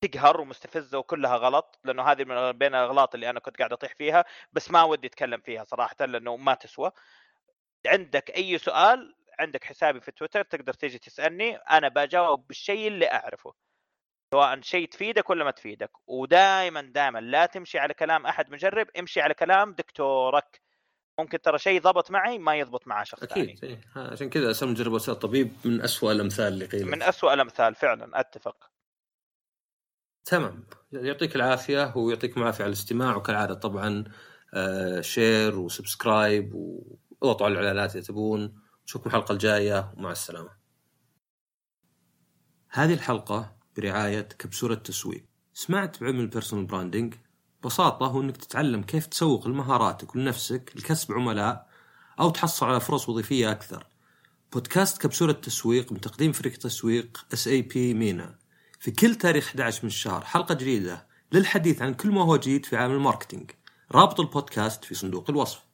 تقهر ومستفزة وكلها غلط لأنه هذه من بين الأغلاط اللي أنا كنت قاعد أطيح فيها بس ما ودي أتكلم فيها صراحة لأنه ما تسوى. عندك أي سؤال عندك حسابي في تويتر تقدر تيجي تسألني أنا بجاوب بالشيء اللي أعرفه. سواء شيء تفيدك ولا ما تفيدك. ودائما دائما لا تمشي على كلام أحد مجرب امشي على كلام دكتورك. ممكن ترى شيء ضبط معي ما يضبط مع شخص ثاني أكيد إيه. ها، عشان كذا اسم وسائل الطبيب من أسوأ الأمثال اللي قيلت من أسوأ الأمثال فعلا أتفق تمام يعطيك العافية ويعطيكم العافية على الاستماع وكالعادة طبعا آه share و subscribe واضغطوا على الإعلانات إذا تبون نشوفكم الحلقة الجاية ومع السلامة. هذه الحلقة برعاية كبسولة تسويق. سمعت بعلم ال personal branding؟ ببساطة هو إنك تتعلم كيف تسوق لمهاراتك ولنفسك لكسب عملاء أو تحصل على فرص وظيفية أكثر. بودكاست كبسولة تسويق من تقديم فريق تسويق اس اي بي مينا. في كل تاريخ 11 من الشهر حلقة جديدة للحديث عن كل ما هو جديد في عالم الماركتينج رابط البودكاست في صندوق الوصف